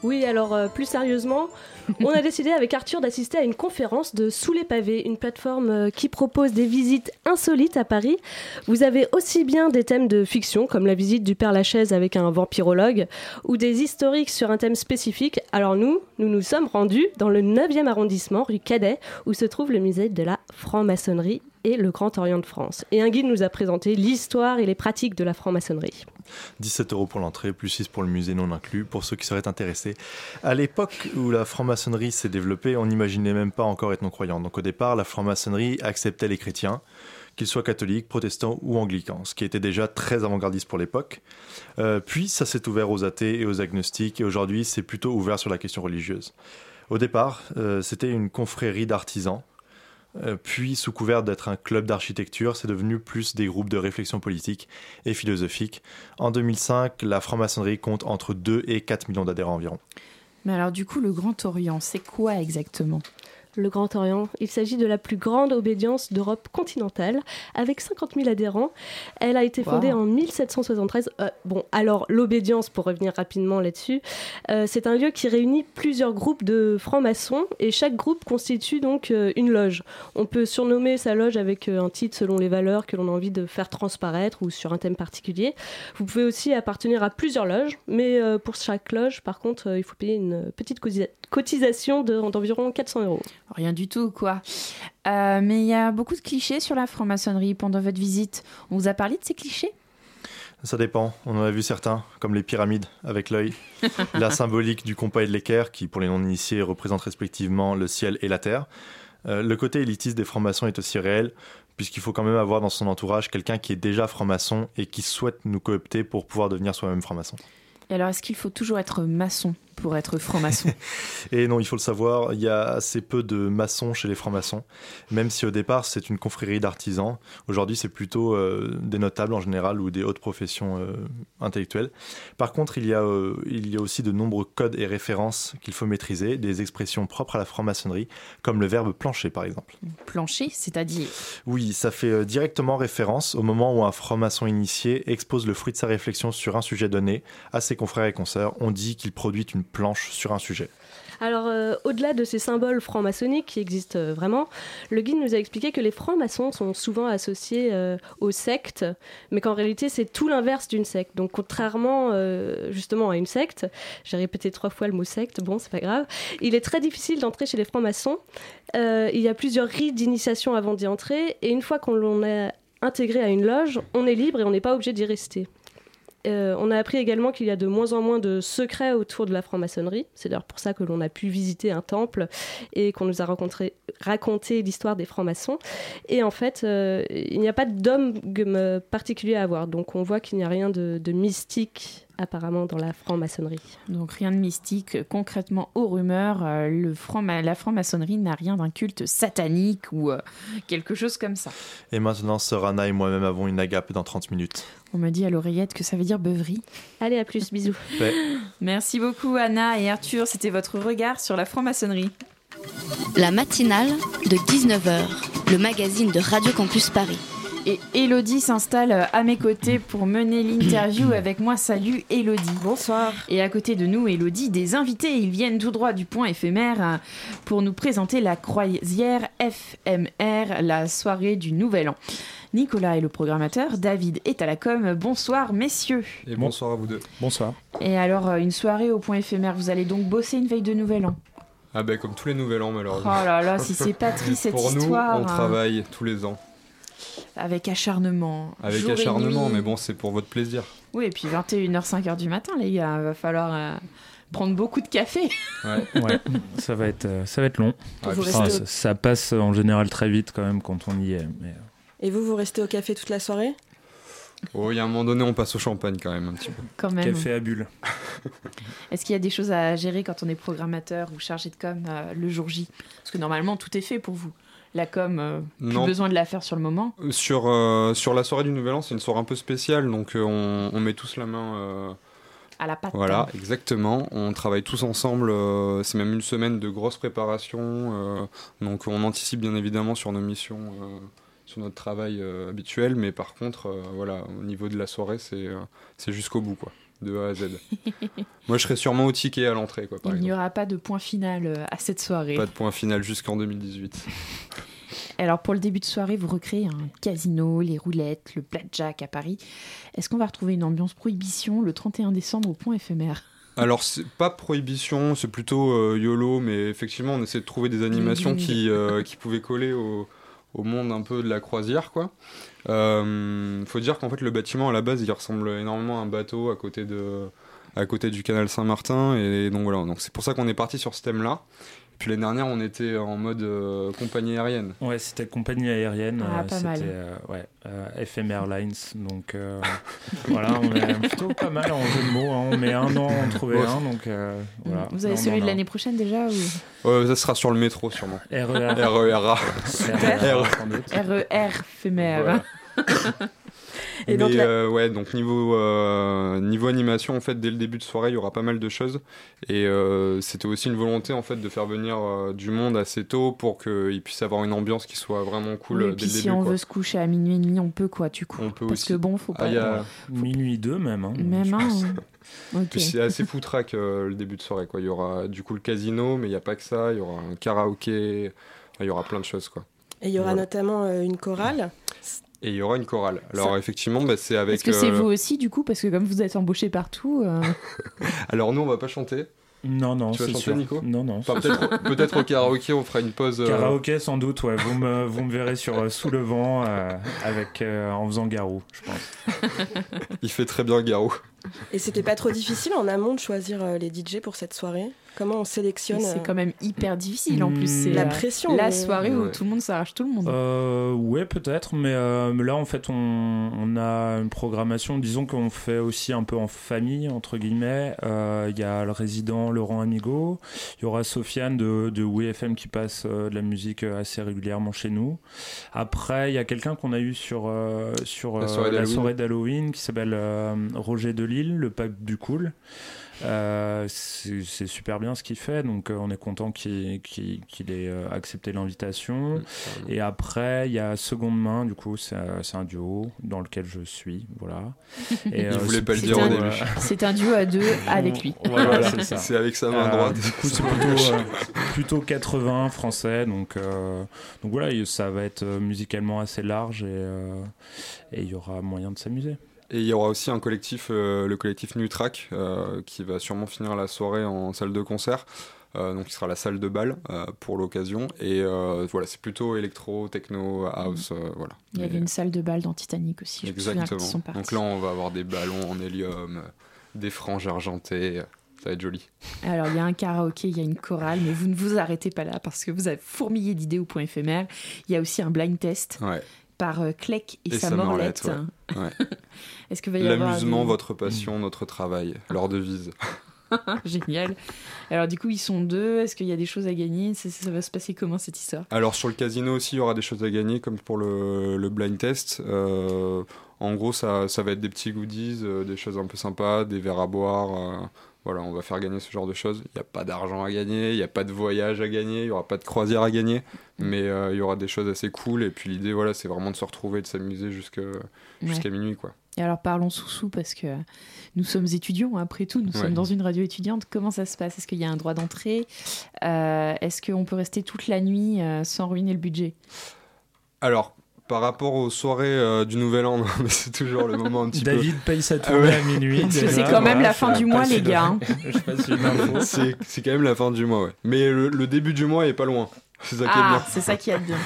K: Oui, alors euh, plus sérieusement, on a décidé avec Arthur d'assister à une conférence de Sous les pavés, une plateforme euh, qui propose des visites insolites à Paris. Vous avez aussi bien des thèmes de fiction, comme la visite du Père Lachaise avec un vampirologue, ou des historiques sur un thème spécifique. Alors nous, nous nous sommes rendus dans le 9e arrondissement, rue Cadet, où se trouve le musée de la franc-maçonnerie et le Grand Orient de France. Et un guide nous a présenté l'histoire et les pratiques de la franc-maçonnerie.
F: 17 euros pour l'entrée, plus 6 pour le musée non inclus, pour ceux qui seraient intéressés. À l'époque où la franc-maçonnerie s'est développée, on n'imaginait même pas encore être non-croyant. Donc au départ, la franc-maçonnerie acceptait les chrétiens, qu'ils soient catholiques, protestants ou anglicans, ce qui était déjà très avant-gardiste pour l'époque. Euh, puis ça s'est ouvert aux athées et aux agnostiques, et aujourd'hui c'est plutôt ouvert sur la question religieuse. Au départ, euh, c'était une confrérie d'artisans, puis, sous couvert d'être un club d'architecture, c'est devenu plus des groupes de réflexion politique et philosophique. En 2005, la franc-maçonnerie compte entre 2 et 4 millions d'adhérents environ.
B: Mais alors du coup, le Grand Orient, c'est quoi exactement?
K: Le Grand Orient. Il s'agit de la plus grande obédience d'Europe continentale, avec 50 000 adhérents. Elle a été fondée
B: Wow.
K: en 1773. Euh, bon, alors l'obédience, pour revenir rapidement là-dessus, euh, c'est un lieu qui réunit plusieurs groupes de francs-maçons, et chaque groupe constitue donc euh, une loge. On peut surnommer sa loge avec un titre selon les valeurs que l'on a envie de faire transparaître ou sur un thème particulier. Vous pouvez aussi appartenir à plusieurs loges, mais pour chaque loge, par contre, il faut payer une petite cotisa- cotisation de- d'environ 400 euros.
B: Rien du tout, quoi. Euh, mais il y a beaucoup de clichés sur la franc-maçonnerie pendant votre visite. On vous a parlé de ces clichés?
F: Ça dépend, on en a vu certains, comme les pyramides avec l'œil, la symbolique du compas et de l'équerre, qui pour les non-initiés représente respectivement le ciel et la terre. Euh, le côté élitiste des francs-maçons est aussi réel, puisqu'il faut quand même avoir dans son entourage quelqu'un qui est déjà franc-maçon et qui souhaite nous coopter pour pouvoir devenir soi-même franc-maçon.
B: Et alors, est-ce qu'il faut toujours être maçon? Pour être franc-maçon
F: Et non, il faut le savoir, il y a assez peu de maçons chez les francs-maçons, même si au départ c'est une confrérie d'artisans. Aujourd'hui, c'est plutôt euh, des notables en général ou des hautes professions euh, intellectuelles. Par contre, il y, a, euh, il y a aussi de nombreux codes et références qu'il faut maîtriser, des expressions propres à la franc-maçonnerie, comme le verbe plancher par exemple.
B: Plancher, c'est-à-dire?
F: Oui, ça fait directement référence au moment où un franc-maçon initié expose le fruit de sa réflexion sur un sujet donné à ses confrères et consoeurs. On dit qu'il produit une planche sur un sujet.
K: Alors, euh, au-delà de ces symboles francs-maçonniques qui existent euh, vraiment, le guide nous a expliqué que les francs-maçons sont souvent associés euh, aux sectes, mais qu'en réalité, c'est tout l'inverse d'une secte. Donc, contrairement justement à une secte, j'ai répété trois fois le mot secte, bon, c'est pas grave, il est très difficile d'entrer chez les francs-maçons. Il y a plusieurs rites d'initiation avant d'y entrer, et une fois qu'on l'on est intégré à une loge, on est libre et on n'est pas obligé d'y rester. Euh, on a appris également qu'il y a de moins en moins de secrets autour de la franc-maçonnerie. C'est d'ailleurs pour ça que l'on a pu visiter un temple et qu'on nous a rencontré, raconté l'histoire des francs-maçons. Et en fait, euh, il n'y a pas de dogme particulier à avoir. Donc on voit qu'il n'y a rien de, de mystique apparemment dans la franc-maçonnerie.
B: Donc rien de mystique. Concrètement, aux rumeurs, euh, le franc la franc-maçonnerie n'a rien d'un culte satanique ou euh, quelque chose comme ça.
F: Et maintenant, Sorana et moi-même avons une agape dans 30 minutes.
B: On me dit à l'oreillette que ça veut dire beuverie.
K: Allez, à plus, bisous.
F: Ouais.
B: Merci beaucoup Anna et Arthur, c'était votre regard sur la franc-maçonnerie.
A: La matinale de 19h, le magazine de Radio Campus Paris.
B: Et Elodie s'installe à mes côtés pour mener l'interview avec moi. Salut Elodie.
L: Bonsoir.
B: Et à côté de nous, Elodie, des invités. Ils viennent tout droit du point éphémère euh, pour nous présenter la croisière FMR, la soirée du Nouvel An. Nicolas est le programmateur, David est à la com. Bonsoir messieurs.
M: Et bonsoir à vous deux.
N: Bonsoir.
B: Et alors, euh, une soirée au point éphémère, vous allez donc bosser une veille de Nouvel An?
M: Ah ben comme tous les nouvel an
B: Oh
M: malheureusement.
B: là là, si c'est pas triste cette
M: Pour
B: histoire.
M: nous, on
B: hein.
M: travaille tous les ans.
B: Avec acharnement.
M: Avec
B: jour et
M: acharnement,
B: nuit.
M: mais bon, c'est pour votre plaisir.
B: Oui, et puis 21h, 5h du matin, les gars, va falloir euh, prendre beaucoup de café.
M: Ouais.
N: Ouais, ça va être, euh, ça va être long.
L: Ouais,
N: Enfin, ça, ça passe en général très vite quand même quand on y est. Mais... euh,
L: Et vous, vous restez au café toute la soirée?
M: Oh, il y a un moment donné, on passe au champagne quand même un petit peu.
B: Quand même.
N: Café à bulle.
B: Est-ce qu'il y a des choses à gérer quand on est programmateur ou chargé de com euh, le jour J? Parce que normalement, tout est fait pour vous. La com, euh, plus besoin de la faire sur le moment.
M: Euh, Sur, euh, sur la soirée du Nouvel An, c'est une soirée un peu spéciale, donc euh, on, on met tous la main.
B: À la patte.
M: Voilà, exactement. On travaille tous ensemble. c'est même une semaine de grosse préparation. donc on anticipe bien évidemment sur nos missions, sur notre travail habituel. Mais par contre, voilà, au niveau de la soirée, c'est c'est jusqu'au bout, quoi, de A à Z. Moi, je serai sûrement au ticket à l'entrée, quoi, par
B: Il n'y aura pas de point final euh, à cette soirée.
M: Pas de point final jusqu'en 2018.
B: Alors pour le début de soirée, vous recréez un casino, les roulettes, le blackjack à Paris. Est-ce qu'on va retrouver une ambiance prohibition le 31 décembre au point éphémère?
M: Alors, c'est pas prohibition, c'est plutôt euh, YOLO, mais effectivement, on essaie de trouver des animations qui, euh, qui pouvaient coller au, au monde un peu de la croisière, quoi. Euh, faut dire qu'en fait, le bâtiment, à la base, il ressemble énormément à un bateau à côté, à côté du canal Saint-Martin, et donc voilà, donc c'est pour ça qu'on est parti sur ce thème-là. Puis l'année dernière, on était en mode euh, compagnie aérienne.
N: Ouais, c'était compagnie aérienne.
B: Ah,
N: euh,
B: pas
N: c'était
B: mal.
N: euh, ouais, euh, FM Airlines. Donc euh, voilà, on est plutôt pas mal en jeu de mots. hein. On met un an à en trouver
M: Ouais.
N: un. Donc euh, voilà.
B: Vous avez
N: on
B: celui de l'année prochaine déjà ou...
M: Euh, ça sera sur le métro, sûrement.
N: RER.
M: RERA.
N: RER, sans doute.
B: RER.
L: Et
M: Mais
L: donc
M: euh, ouais, donc niveau euh, niveau animation, en fait, dès le début de soirée, il y aura pas mal de choses. Et euh, c'était aussi une volonté en fait de faire venir euh, du monde assez tôt pour qu'il puisse avoir une ambiance qui soit vraiment cool
B: Oui, et
M: dès
B: puis
M: le
B: si
M: début.
B: on
M: quoi.
B: veut se coucher à minuit et demi, on peut quoi, du coup.
M: On peut
B: Parce
M: aussi.
B: que bon, faut
M: Ah,
B: pas.
M: il y a-
N: Minuit 2 même. hein,
B: Même
M: c'est assez foutraque euh, le début de soirée. Quoi. Il y aura du coup le casino, mais il n'y a pas que ça. Il y aura un karaoké. Enfin, il y aura plein de choses. Quoi.
L: Et il y aura
M: Voilà.
L: notamment euh, une chorale.
M: Et il y aura une chorale. Alors
B: Ça-
M: effectivement, bah, c'est avec.
B: Est-ce que c'est
M: euh,
B: vous aussi, du coup Parce que comme vous êtes embauché partout. euh,
M: Alors nous, on va pas chanter.
N: Non, non,
M: Tu vas chanter,
N: sûr.
M: Nico
N: Non, non.
M: Enfin, peut-être peut-être au karaoké, on fera une pause. euh,
N: Karaoké sans doute, ouais. Vous me, vous me verrez sur euh, Sous le vent euh, avec, euh, en faisant Garou, je pense.
M: Il fait très bien Garou.
L: Et c'était pas trop difficile en amont de choisir euh, les DJ pour cette soirée? Comment on sélectionne
B: C'est
L: euh,
B: quand même hyper difficile en plus.
N: Hmm.
B: C'est
L: La
B: euh,
L: pression,
B: La
L: mais-
B: soirée où
M: Ouais.
B: tout le monde s'arrache tout le monde.
N: Euh, ouais, peut-être, mais, euh, là, en fait, on, on a une programmation, disons qu'on fait aussi un peu en famille, entre guillemets. Euh, Il y a le résident Laurent Amigo, il y aura Sofiane de, de WeFM qui passe euh, de la musique assez régulièrement chez nous. Après, il y a quelqu'un qu'on a eu sur, euh, sur
M: La soirée d'Halloween.
N: qui s'appelle euh, Roger Delisle Lille, le pape du Cool. Euh, c'est super bien ce qu'il fait, donc euh, on est content qu'il ait euh, accepté l'invitation. Et après, il y a Seconde Main, du coup, c'est un duo dans lequel je suis, voilà.
M: Il
N: euh,
M: voulait pas le dire au début.
B: C'est un duo à deux avec lui.
N: Voilà, c'est
M: avec sa main
N: Euh,
M: droite.
N: Du coup, c'est plutôt, euh, plutôt 80 français, donc, euh, donc voilà, et ça va être musicalement assez large et euh, et il y aura moyen de s'amuser.
M: Et il y aura aussi un collectif, euh, le collectif Nutrack, euh, qui va sûrement finir la soirée en salle de concert. Euh, donc, il sera la salle de bal euh, pour l'occasion. Et euh, voilà, c'est plutôt électro, techno, house. voilà.
B: Il y avait une salle de bal dans Titanic aussi.
M: Exactement.
B: sont.
M: Donc là, on va avoir des ballons en hélium, des franges argentées. Ça va être joli.
B: Alors, il y a un karaoké, il y a une chorale, mais vous ne vous arrêtez pas là parce que vous avez fourmillé d'idées au point éphémère. Il y a aussi un blind test
M: Ouais.
B: par Clec et,
M: Et
B: sa
M: sa
B: morlette.
M: morlette, ouais. Ouais.
B: Est-ce que va y avoir
M: L'amusement,
B: des-
M: votre passion, notre travail, leur devise.
B: Génial. Alors, du coup, ils sont deux. Est-ce qu'il y a des choses à gagner? Ça, ça va se passer comment cette histoire?
M: Alors sur le casino aussi, il y aura des choses à gagner, comme pour le, le blind test. Euh, en gros, ça, ça va être des petits goodies, euh, des choses un peu sympas, des verres à boire. euh, voilà, on va faire gagner ce genre de choses. Il n'y a pas d'argent à gagner, il n'y a pas de voyage à gagner, il n'y aura pas de croisière à gagner, mais euh, il y aura des choses assez cool. Et puis l'idée, voilà, c'est vraiment de se retrouver, de s'amuser jusqu'à minuit, quoi.
B: Et alors, parlons sous-sous parce que nous sommes étudiants, après tout. Nous
M: Ouais.
B: sommes dans une radio étudiante. Comment ça se passe? Est-ce qu'il y a un droit d'entrée? Euh, Est-ce qu'on peut rester toute la nuit euh, sans ruiner le budget?
M: Alors, par rapport aux soirées euh, du Nouvel An, c'est toujours le moment un petit peu...
N: David paye sa
M: Ah
N: tournée à minuit.
B: Parce que
N: déjà,
B: c'est quand même
N: voilà,
B: la fin du mois, les gars, hein.
M: C'est c'est quand même la fin du mois, ouais. Mais le, le début du mois est pas loin. C'est ça qui est
B: Ah,
M: bien.
B: c'est ça qui est bien.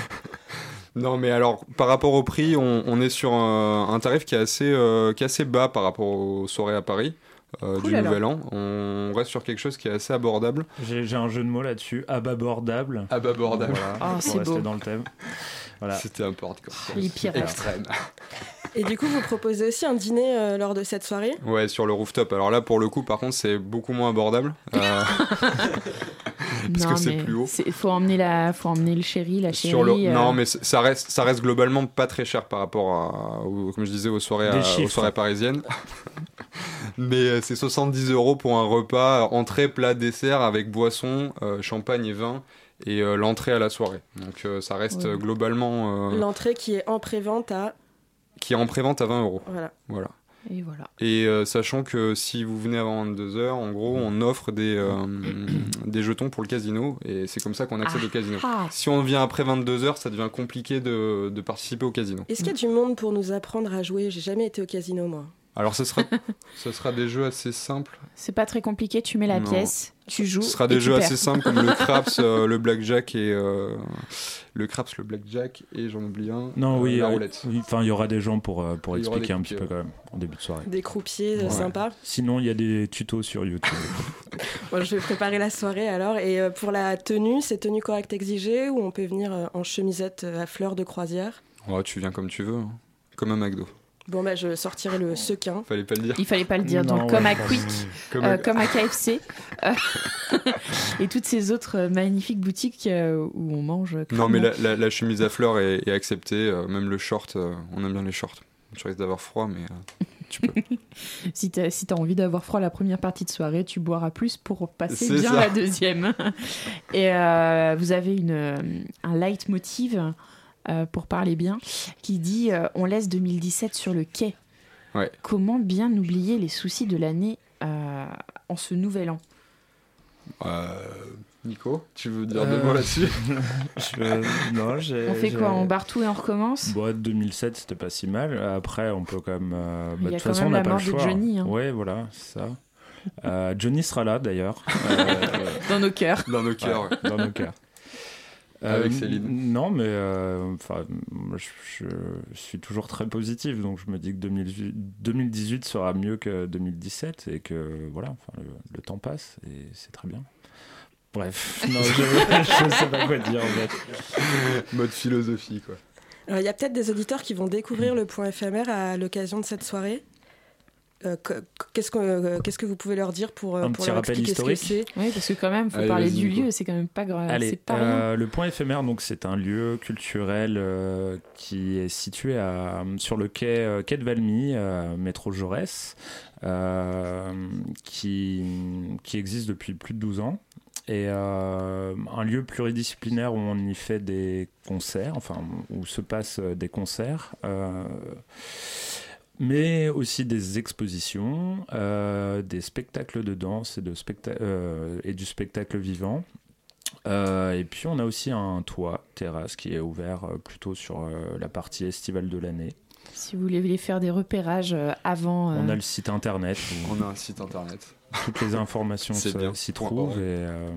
M: Non, mais alors, par rapport au prix, on, on est sur un, un tarif qui est, assez, euh, qui est assez bas par rapport aux soirées à Paris euh,
N: Cool,
M: du
N: alors.
M: Nouvel An. On reste sur quelque chose qui est assez abordable.
N: J'ai un jeu de mots là-dessus, ababordable.
M: Ababordable.
N: Voilà,
B: Oh,
N: pour
B: c'est
N: rester
B: beau.
N: dans le thème. Voilà.
M: C'était un peu hardcore.
B: Les pirates.
M: Extrême.
L: Et du coup, vous proposez aussi un dîner euh, lors de cette soirée?
M: Ouais, sur le rooftop. Alors là, pour le coup, par contre, c'est beaucoup moins abordable. Euh, parce
B: non,
M: que c'est plus haut.
B: Il faut emmener la, faut emmener le chéri, la chérie.
M: Sur le...
B: euh,
M: Non, mais ça reste, ça reste globalement pas très cher par rapport à, au- comme je disais, aux soirées, à- aux soirées parisiennes. mais euh, c'est 70 euros pour un repas, entrée, plat, dessert avec boisson, euh, champagne et vin. Et euh, l'entrée à la soirée. Donc euh, ça reste
L: Ouais.
M: globalement. euh,
L: L'entrée qui est en prévente à.
M: Qui est en prévente à 20 euros.
L: Voilà.
M: Voilà.
B: Et voilà.
M: Et euh, sachant que si vous venez avant 22h, en gros, on offre des, euh, des jetons pour le casino. Et c'est comme ça qu'on accède
L: Ah.
M: au casino.
L: Ah.
M: Si on vient après 22h, ça devient compliqué de, de participer au casino.
L: Est-ce qu'il y a du monde pour nous apprendre à jouer? J'ai jamais été au casino, moi.
M: Alors, ce sera, ce sera des jeux assez simples.
B: C'est pas très compliqué. Tu mets la
M: Non.
B: pièce, tu joues.
M: Ce sera des jeux assez simples comme le craps, euh, le blackjack et. euh, le craps, le blackjack et j'en oublie un.
N: Non,
M: euh,
N: oui,
M: la
N: euh,
M: roulette.
N: oui, Enfin, il y aura des gens pour, euh, pour expliquer un petit peu quand même en début de soirée.
L: Des croupiers
N: Ouais.
L: sympas.
N: Sinon, il y a des tutos sur YouTube.
L: Bon, je vais préparer la soirée alors. Et euh, pour la tenue, c'est tenue correcte exigée ou on peut venir euh, en chemisette euh, à fleurs de croisière?
M: Ouais, tu viens comme tu veux. hein. Comme un McDo.
L: Bon, bah, je sortirai le sequin.
M: Fallait pas le dire.
B: Il fallait pas le dire.
M: Non,
B: Donc,
M: ouais,
B: comme à Quick.
M: Comme
B: euh,
M: à-
B: comme à KFC, euh, et toutes ces autres magnifiques boutiques euh, où on mange.
M: Non, mais la, la- la chemise à fleurs est, est acceptée. euh, même le short, euh, on aime bien les shorts. Tu risques d'avoir froid, mais euh,
B: Si t'as si t'as envie d'avoir froid la première partie de soirée, tu boiras plus pour passer bien
M: ça.
B: la deuxième. Et euh, vous avez une, un leitmotiv, euh, pour parler bien, qui dit euh, On laisse 2017 sur le quai.
M: Ouais.
B: Comment bien oublier les soucis de l'année euh, en ce nouvel an?
M: Euh, Nico, tu veux dire deux mots là-dessus?
N: je- Non, j'ai.
B: On fait quoi? On barre tout et on recommence?
N: Bon, 2007, c'était pas si mal. Après, on peut quand même. euh, bah, de
B: a
N: toute façon,
B: même
N: on n'a pas le
B: de
N: choix.
B: Johnny, hein.
N: Ouais, voilà, c'est ça. Euh, Johnny sera là d'ailleurs. Euh,
B: Dans nos cœurs.
M: Dans nos cœurs,
N: Ouais, dans nos cœurs.
M: Avec
N: Euh,
M: Céline.
N: Non, mais euh, enfin, je, je suis toujours très positif, donc je me dis que 2018, 2018 sera mieux que 2017 et que voilà, enfin, le, le temps passe et c'est très bien. Bref, non, je, je sais pas quoi dire en fait.
M: Mode philosophie, quoi.
L: Alors, il y a peut-être des auditeurs qui vont découvrir le point éphémère à l'occasion de cette soirée. Euh, que- qu'est-ce que euh, qu'est-ce que vous pouvez leur dire pour, euh,
N: Un
L: pour
N: petit
L: leur
N: rappel
L: expliquer ce que
N: historique.
L: c'est?
B: Oui, parce que quand même, il faut
N: Allez,
B: parler du lieu, c'est quand même pas grave.
N: Allez,
B: c'est pas rien.
N: euh, le point éphémère, donc c'est un lieu culturel euh, qui est situé à, sur le quai, euh, quai de Valmy, euh, métro Jaurès, euh, qui, qui existe depuis plus de 12 ans. Et euh, un lieu pluridisciplinaire où on y fait des concerts, enfin où se passent des concerts. euh, mais aussi des expositions, euh, des spectacles de danse et, de specta- euh, et du spectacle vivant. Euh, et puis on a aussi un toit, terrasse, qui est ouvert euh, plutôt sur euh, la partie estivale de l'année.
B: Si vous voulez faire des repérages euh, avant.
N: On a le site internet. où
M: On a un site internet.
N: Toutes les informations s'y trouvent. Et, euh,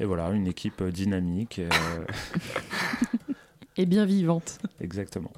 N: et voilà, une équipe dynamique. et, euh,
B: Et bien vivante.
N: exactement.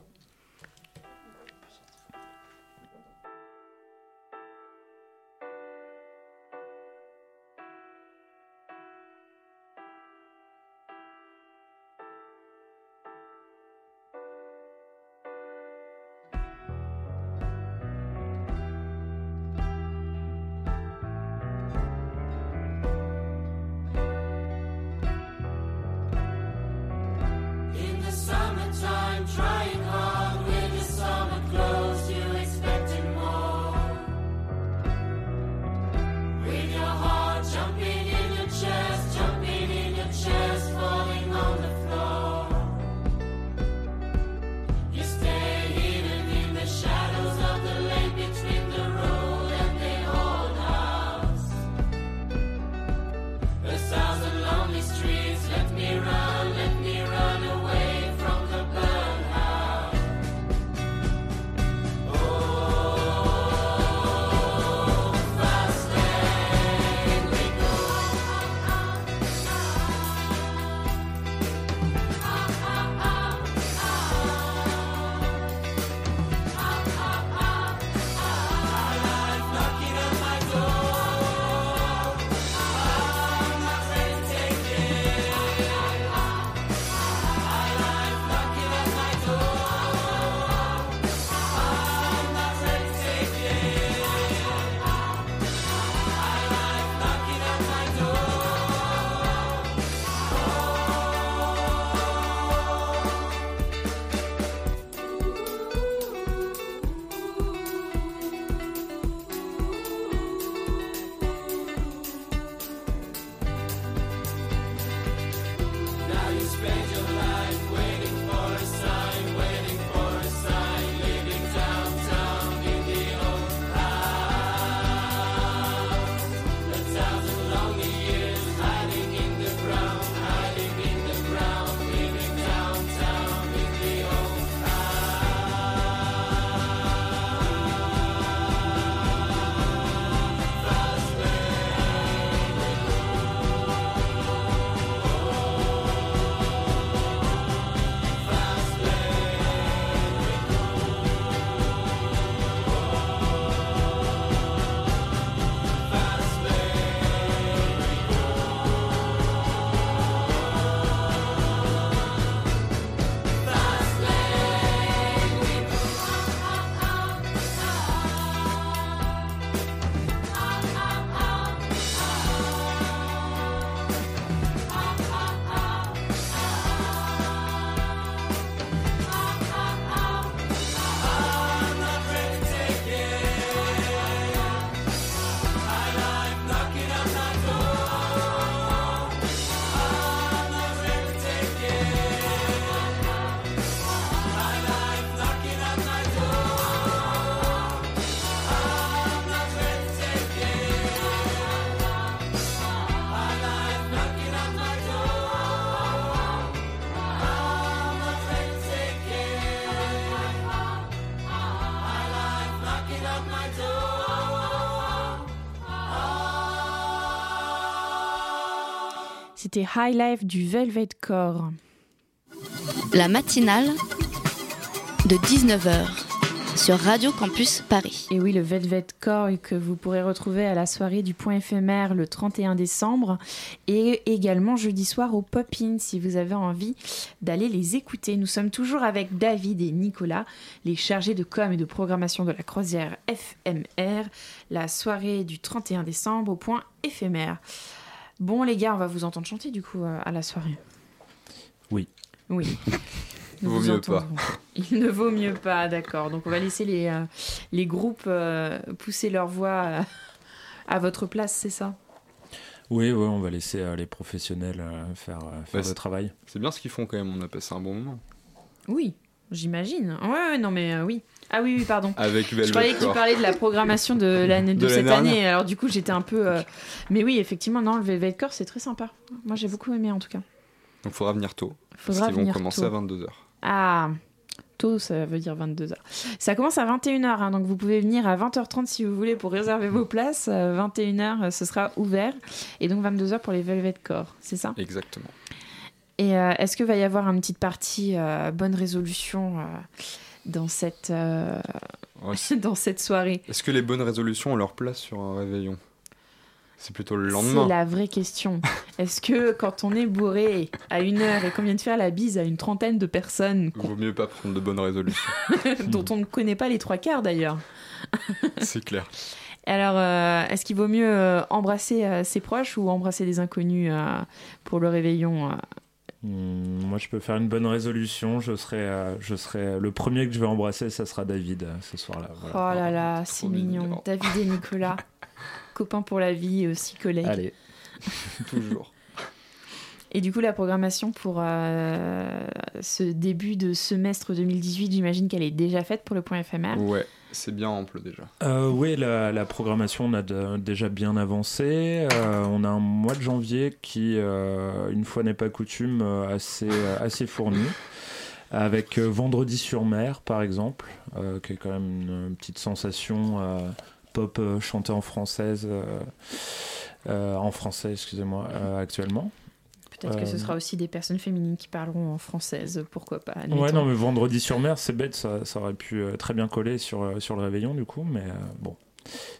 B: C'était High Life du Velvet Core.
A: La matinale de 19h sur Radio Campus Paris.
B: Et oui, le Velvet Core que vous pourrez retrouver à la soirée du point éphémère le 31 décembre et également jeudi soir au Pop-In si vous avez envie d'aller les écouter. Nous sommes toujours avec David et Nicolas, les chargés de com et de programmation de la croisière FMR, la soirée du 31 décembre au point éphémère. Bon les gars, on va vous entendre chanter du coup euh, à la soirée.
N: Oui.
B: Oui. Nous
M: Vaut mieux pas.
B: Il ne vaut mieux pas, d'accord. Donc on va laisser les, euh, les groupes euh, pousser leur voix euh, à votre place, c'est ça?
N: Oui, oui, on va laisser euh, les professionnels euh, faire, euh, faire
M: Ouais,
N: le travail.
M: C'est bien ce qu'ils font quand même, on a passé un bon moment.
B: Oui, j'imagine. Ouais, ouais, non mais euh, oui. Ah oui, oui, pardon.
M: Avec
B: Je croyais qu'il parlait de la programmation de l'année de,
M: De
B: cette année. Alors du coup, j'étais un peu. euh, Mais oui, effectivement, non, le Velvet Core, c'est très sympa. Moi, j'ai beaucoup aimé en tout cas.
M: Donc faudra venir tôt.
B: Faudra
M: parce qu'ils vont commencer
B: tôt.
M: à 22h.
B: Ah, tôt, ça veut dire 22h. Ça commence à 21h, hein, donc vous pouvez venir à 20h30 si vous voulez pour réserver vos places. Euh, 21h, euh, ce sera ouvert. Et donc 22h pour les Velvet Core, c'est ça?
M: Exactement.
B: Et euh, est-ce que va y avoir une petite partie euh, bonne résolution euh, dans, cette,
M: Ouais.
B: dans cette soirée?
M: Est-ce que les bonnes résolutions ont leur place sur un réveillon? C'est plutôt le
B: C'est
M: lendemain.
B: la vraie question. Est-ce que quand on est bourré à une heure et qu'on vient de faire la bise à une trentaine de personnes
M: Il vaut mieux pas prendre de bonnes résolutions.
B: dont on ne connaît pas les trois quarts d'ailleurs,
M: C'est clair.
B: alors euh, est-ce qu'il vaut mieux euh, embrasser euh, ses proches ou embrasser des inconnus pour le réveillon
N: moi, je peux faire une bonne résolution. Je serai, euh, je serai le premier que je vais embrasser, ça sera David euh, ce soir-là. voilà.
B: Oh là là, c'est mignon. David et Nicolas, copains pour la vie et aussi collègues.
N: Allez.
M: Toujours.
B: Et du coup, la programmation pour euh, ce début de semestre 2018, j'imagine qu'elle est déjà faite pour le point éphémère.
M: Ouais, c'est bien ample déjà.
N: Euh, oui, la, programmation on a déjà bien avancé. Euh, on a un mois de janvier qui, euh, une fois n'est pas coutume, assez, assez fourni. Avec Vendredi sur mer, par exemple, qui est quand même une, petite sensation pop chantée en française, en français, excusez-moi, actuellement.
B: Peut-être que ce
N: Euh,
B: sera aussi des personnes féminines qui parleront en française, pourquoi pas.
N: Ouais, non, mais Vendredi sur mer, c'est bête, ça, ça aurait pu euh, très bien coller sur, euh, sur le réveillon, du coup, mais euh, bon.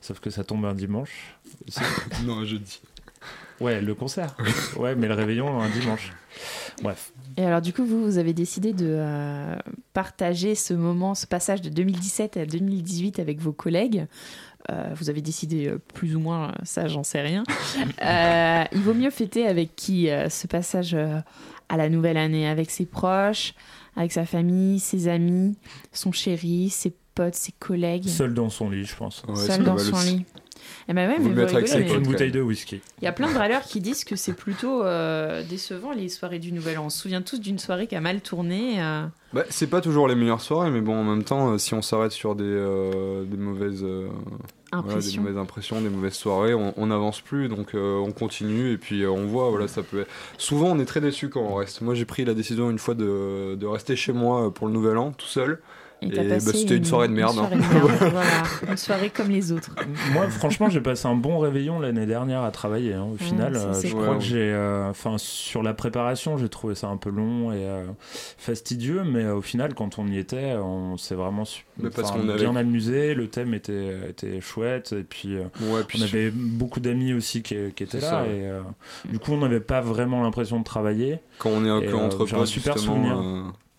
N: Sauf que ça tombe un dimanche.
M: Non, jeudi.
N: Ouais, le concert. ouais, mais le réveillon un dimanche. Bref.
B: Et alors, du coup, vous, vous avez décidé de euh, partager ce moment, ce passage de 2017 à 2018 avec vos collègues. Euh, vous avez décidé euh, plus ou moins, ça, j'en sais rien. Euh, il vaut mieux fêter avec qui euh, ce passage euh, à la nouvelle année? Avec ses proches, avec sa famille, ses amis, son chéri, ses potes, ses collègues?
N: Seul dans son lit, je pense.
B: Seul dans son lit. Eh ben ouais,
N: Vous
B: mais
N: le
B: vous
N: mettre avec
B: rigolez,
N: avec
B: mais-
N: une bouteille de whisky.
B: Il y a plein de râleurs qui disent que c'est plutôt euh, décevant les soirées du Nouvel An. On se souvient tous d'une soirée qui a mal tourné. euh,
M: Bah, c'est pas toujours les meilleures soirées, mais bon, en même temps, euh, si on s'arrête sur des, euh, des mauvaises euh, voilà, des
B: Impressions.
M: mauvaises impressions, des mauvaises soirées, on n'avance plus, donc euh, on continue et puis euh, on voit. Voilà, ça peut. Être... Souvent, on est très déçu quand on reste. Moi, j'ai pris la décision une fois de, de rester chez moi pour le Nouvel An, tout seul.
B: Et t'as
M: bah, c'était une, soirée de merde. hein.
B: soirée de merde, voilà. Une soirée comme les autres.
N: Moi, franchement, j'ai passé un bon réveillon l'année dernière à travailler. hein. Au final,
B: ça,
N: euh, je crois que j'ai, euh, enfin, sur la préparation, j'ai trouvé ça un peu long et euh, fastidieux, mais euh, au final, quand on y était, on s'est vraiment
M: parce qu'on avait-
N: bien amusé. Le thème était, était chouette et puis, euh,
M: Ouais, puis
N: on
M: sur-
N: avait beaucoup d'amis aussi qui, qui étaient là.
M: ça,
N: et, euh, du coup, on n'avait pas vraiment l'impression de travailler.
M: Quand on est que
N: euh,
M: entre
N: un super souvenir.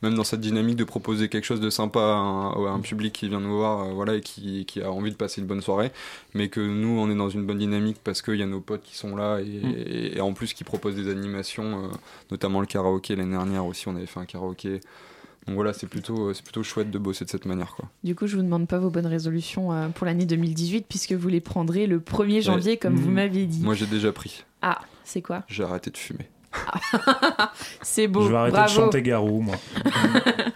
M: Même dans cette dynamique de proposer quelque chose de sympa à un, à un public qui vient nous voir, euh, voilà, et qui, qui a envie de passer une bonne soirée, mais que nous, on est dans une bonne dynamique parce qu'il y a nos potes qui sont là et,
N: Mm.
M: et- et en plus qui proposent des animations, euh, notamment le karaoké l'année dernière aussi, on avait fait un karaoké. Donc voilà, c'est plutôt, euh, c'est plutôt chouette de bosser de cette manière, quoi.
B: Du coup, je vous demande pas vos bonnes résolutions pour l'année 2018 puisque vous les prendrez le 1er janvier comme vous
M: Mm.
B: m'aviez dit.
M: Moi, j'ai déjà pris.
B: Ah, c'est quoi?
M: J'ai arrêté de fumer.
B: C'est beau.
N: je vais arrêter
B: bravo.
N: de chanter Garou, moi.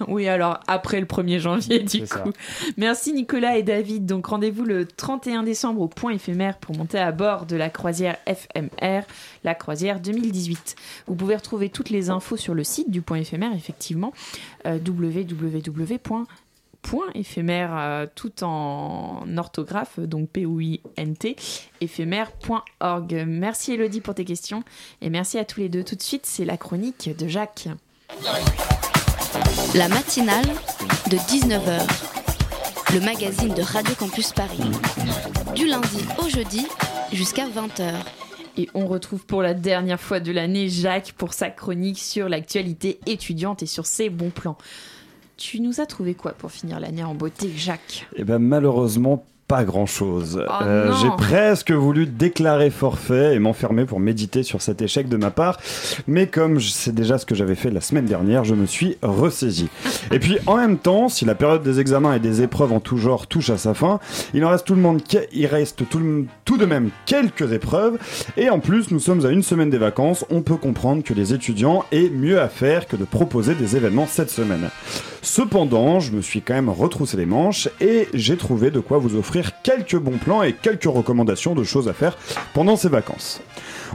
B: Oui, alors après le 1er janvier, du
N: ça.
B: coup. Merci Nicolas et David. Donc rendez-vous le 31 décembre au point éphémère pour monter à bord de la croisière FMR, la croisière 2018. Vous pouvez retrouver toutes les infos sur le site du point éphémère, effectivement, euh, www. Point éphémère euh, tout en orthographe, donc P-O-I-N-T, éphémère.org. Merci Elodie pour tes questions et merci à tous les deux. Tout de suite, c'est la chronique de Jacques.
A: La matinale de 19h. le magazine de Radio Campus Paris. Du lundi au jeudi jusqu'à 20h.
B: Et on retrouve pour la dernière fois de l'année Jacques pour sa chronique sur l'actualité étudiante et sur ses bons plans. Tu nous as trouvé quoi pour finir l'année en beauté, Jacques?
O: Eh ben malheureusement pas grand chose.
B: Oh non.
O: J'ai presque voulu déclarer forfait et m'enfermer pour méditer sur cet échec de ma part, mais comme je- c'est déjà ce que j'avais fait la semaine dernière, je me suis ressaisi. Et puis en même temps, si la période des examens et des épreuves en tout genre touche à sa fin, il en reste tout le monde, il reste tout, le- tout de même quelques épreuves, et en plus nous sommes à une semaine des vacances, on peut comprendre que les étudiants aient mieux à faire que de proposer des événements cette semaine. Cependant, je me suis quand même retroussé les manches et j'ai trouvé de quoi vous offrir quelques bons plans et quelques recommandations de choses à faire pendant ces vacances.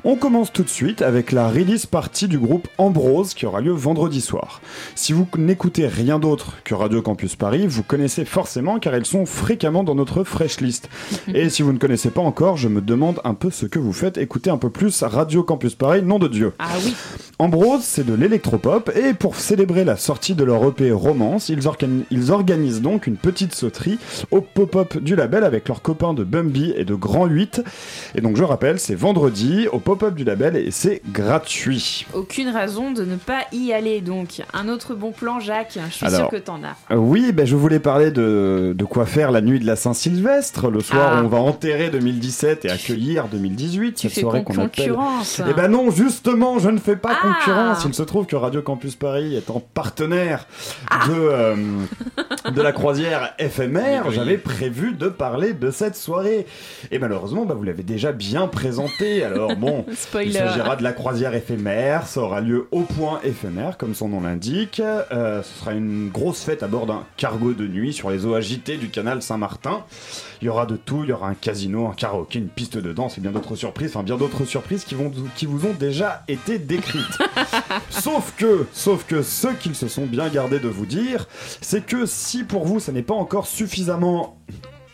O: On commence tout de suite avec la release party du groupe Ambrose qui aura lieu vendredi soir. Si vous n'écoutez rien d'autre que Radio Campus Paris, vous connaissez forcément car ils sont fréquemment dans notre fresh list. Et si vous ne connaissez pas encore, je me demande un peu ce que vous faites. Écoutez un peu plus Radio Campus Paris, nom de Dieu.
B: Ah oui.
O: Ambrose, c'est de l'électropop et pour célébrer la sortie de leur EP Romance, ils, organi- ils organisent donc une petite sauterie au pop-up du label avec leurs copains de Bumby et de Grand 8. Et donc je rappelle, c'est vendredi au pop-up du label et c'est gratuit.
B: Aucune raison de ne pas y aller donc. Un autre bon plan, Jacques, je suis
O: Alors,
B: sûre que t'en as.
O: Euh, Oui, ben je voulais parler de, de quoi faire la nuit de la Saint-Sylvestre, le soir
B: Ah.
O: où on va enterrer 2017 et accueillir 2018,
B: Tu
O: cette
B: fais
O: soirée qu'on appelle.
B: concurrence.
O: Eh ben non, justement, je ne fais pas
B: Ah.
O: concurrence. Il se trouve que Radio Campus Paris étant partenaire
B: Ah.
O: de, euh, de la croisière éphémère, j'avais prévu de parler de cette soirée. Et malheureusement, bah, vous l'avez déjà bien présenté. Alors bon,
B: Spoiler.
O: il s'agira de la croisière éphémère. Ça aura lieu au point éphémère, comme son nom l'indique. Euh, ce sera une grosse fête à bord d'un cargo de nuit sur les eaux agitées du canal Saint-Martin. Il y aura de tout, il y aura un casino, un karaoké, une piste de danse et bien d'autres surprises, enfin bien d'autres surprises qui, vont, qui vous ont déjà été décrites. sauf que, sauf que ce qu'ils se sont bien gardés de vous dire, c'est que si pour vous ça n'est pas encore suffisamment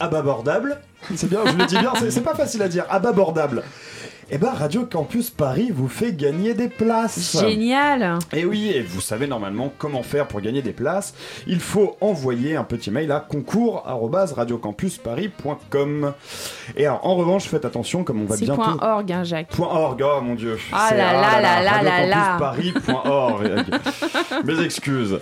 O: ababordable, c'est bien, je le dis bien, c'est c'est pas facile à dire, ababordable. Eh ben Radio Campus Paris vous fait gagner des places.
B: Génial.
O: Et oui, et vous savez normalement comment faire pour gagner des places. Il faut envoyer un petit mail à concours@radiocampusparis.com. Et alors, en revanche, faites attention comme on va bientôt
B: point .org, hein, Jacques.
O: Point .org, oh mon dieu.
B: Ah
O: C'est-
B: là là là là là là.
O: radiocampusparis.org. Mes excuses.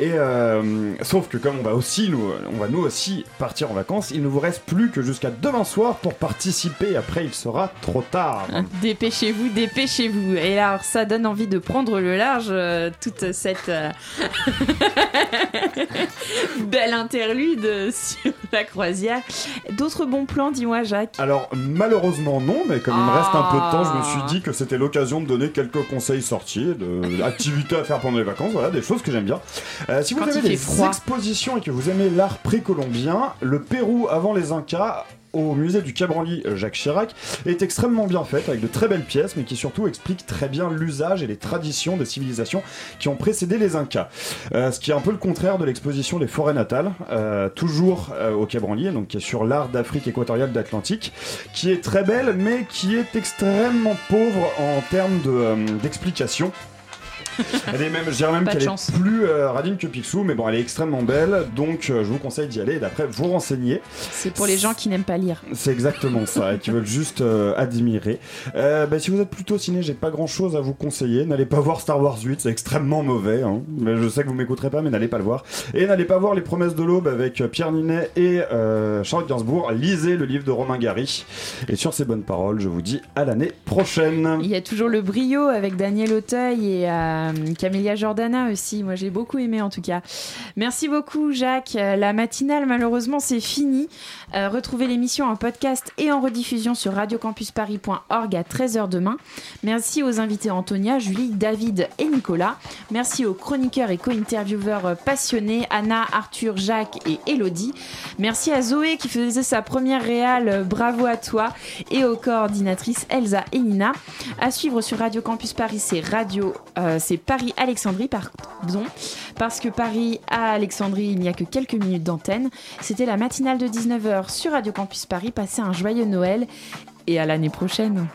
O: Et euh, sauf que comme on va aussi nous, on va nous aussi partir en vacances, il ne vous reste plus que jusqu'à demain soir pour participer. Après, il sera trop tard.
B: Dépêchez-vous, dépêchez-vous. Et alors, ça donne envie de prendre le large, euh, toute cette euh, belle interlude sur la croisière. D'autres bons plans, dis-moi, Jacques?
O: Alors malheureusement non, mais comme il me reste un peu de temps, je me
B: Ah.
O: suis dit que c'était l'occasion de donner quelques conseils sortis, de activités à faire pendant les vacances, voilà, des choses que j'aime bien. Euh, si vous
B: Quand
O: avez des
B: froid.
O: expositions et que vous aimez l'art précolombien, le Pérou avant les Incas au musée du Quai Branly euh, Jacques Chirac est extrêmement bien faite avec de très belles pièces mais qui surtout explique très bien l'usage et les traditions des civilisations qui ont précédé les Incas. Euh, ce qui est un peu le contraire de l'exposition des forêts natales, euh, toujours au Quai Branly, donc qui est sur l'art d'Afrique équatoriale d'Atlantique, qui est très belle mais qui est extrêmement pauvre en termes de, d'explication. Elle est même, je dirais même qu'elle est plus euh, radine que Picsou, mais bon, elle est extrêmement belle, donc euh, je vous conseille d'y aller et d'après vous renseigner.
B: C'est pour les gens qui n'aiment pas lire.
O: C'est exactement ça, et qui veulent juste euh, admirer. Euh, bah, si vous êtes plutôt ciné, j'ai pas grand chose à vous conseiller. N'allez pas voir Star Wars 8, c'est extrêmement mauvais. hein. Je sais que vous m'écouterez pas, mais n'allez pas le voir. Et n'allez pas voir Les Promesses de l'Aube avec Pierre Ninet et Charles Gainsbourg. Lisez le livre de Romain Gary. Et sur ces bonnes paroles, je vous dis à l'année prochaine.
B: Il y a toujours le brio avec Daniel Auteuil et Camélia Jordana aussi. Moi, j'ai beaucoup aimé en tout cas. Merci beaucoup, Jacques. Euh, La matinale, malheureusement, c'est fini. Euh, retrouvez l'émission en podcast et en rediffusion sur radiocampusparis.org à 13h demain. Merci aux invités Antonia, Julie, David et Nicolas. Merci aux chroniqueurs et co-intervieweurs euh, passionnés Anna, Arthur, Jacques et Elodie. Merci à Zoé qui faisait sa première réale. euh, Bravo à toi. Et aux coordinatrices Elsa et Nina. À suivre sur Radio Campus Paris, c'est Radio, euh, Paris Alexandrie, pardon, parce que Paris à Alexandrie, il n'y a que quelques minutes d'antenne. C'était la matinale de 19h sur Radio Campus Paris. Passez un joyeux Noël et à l'année prochaine.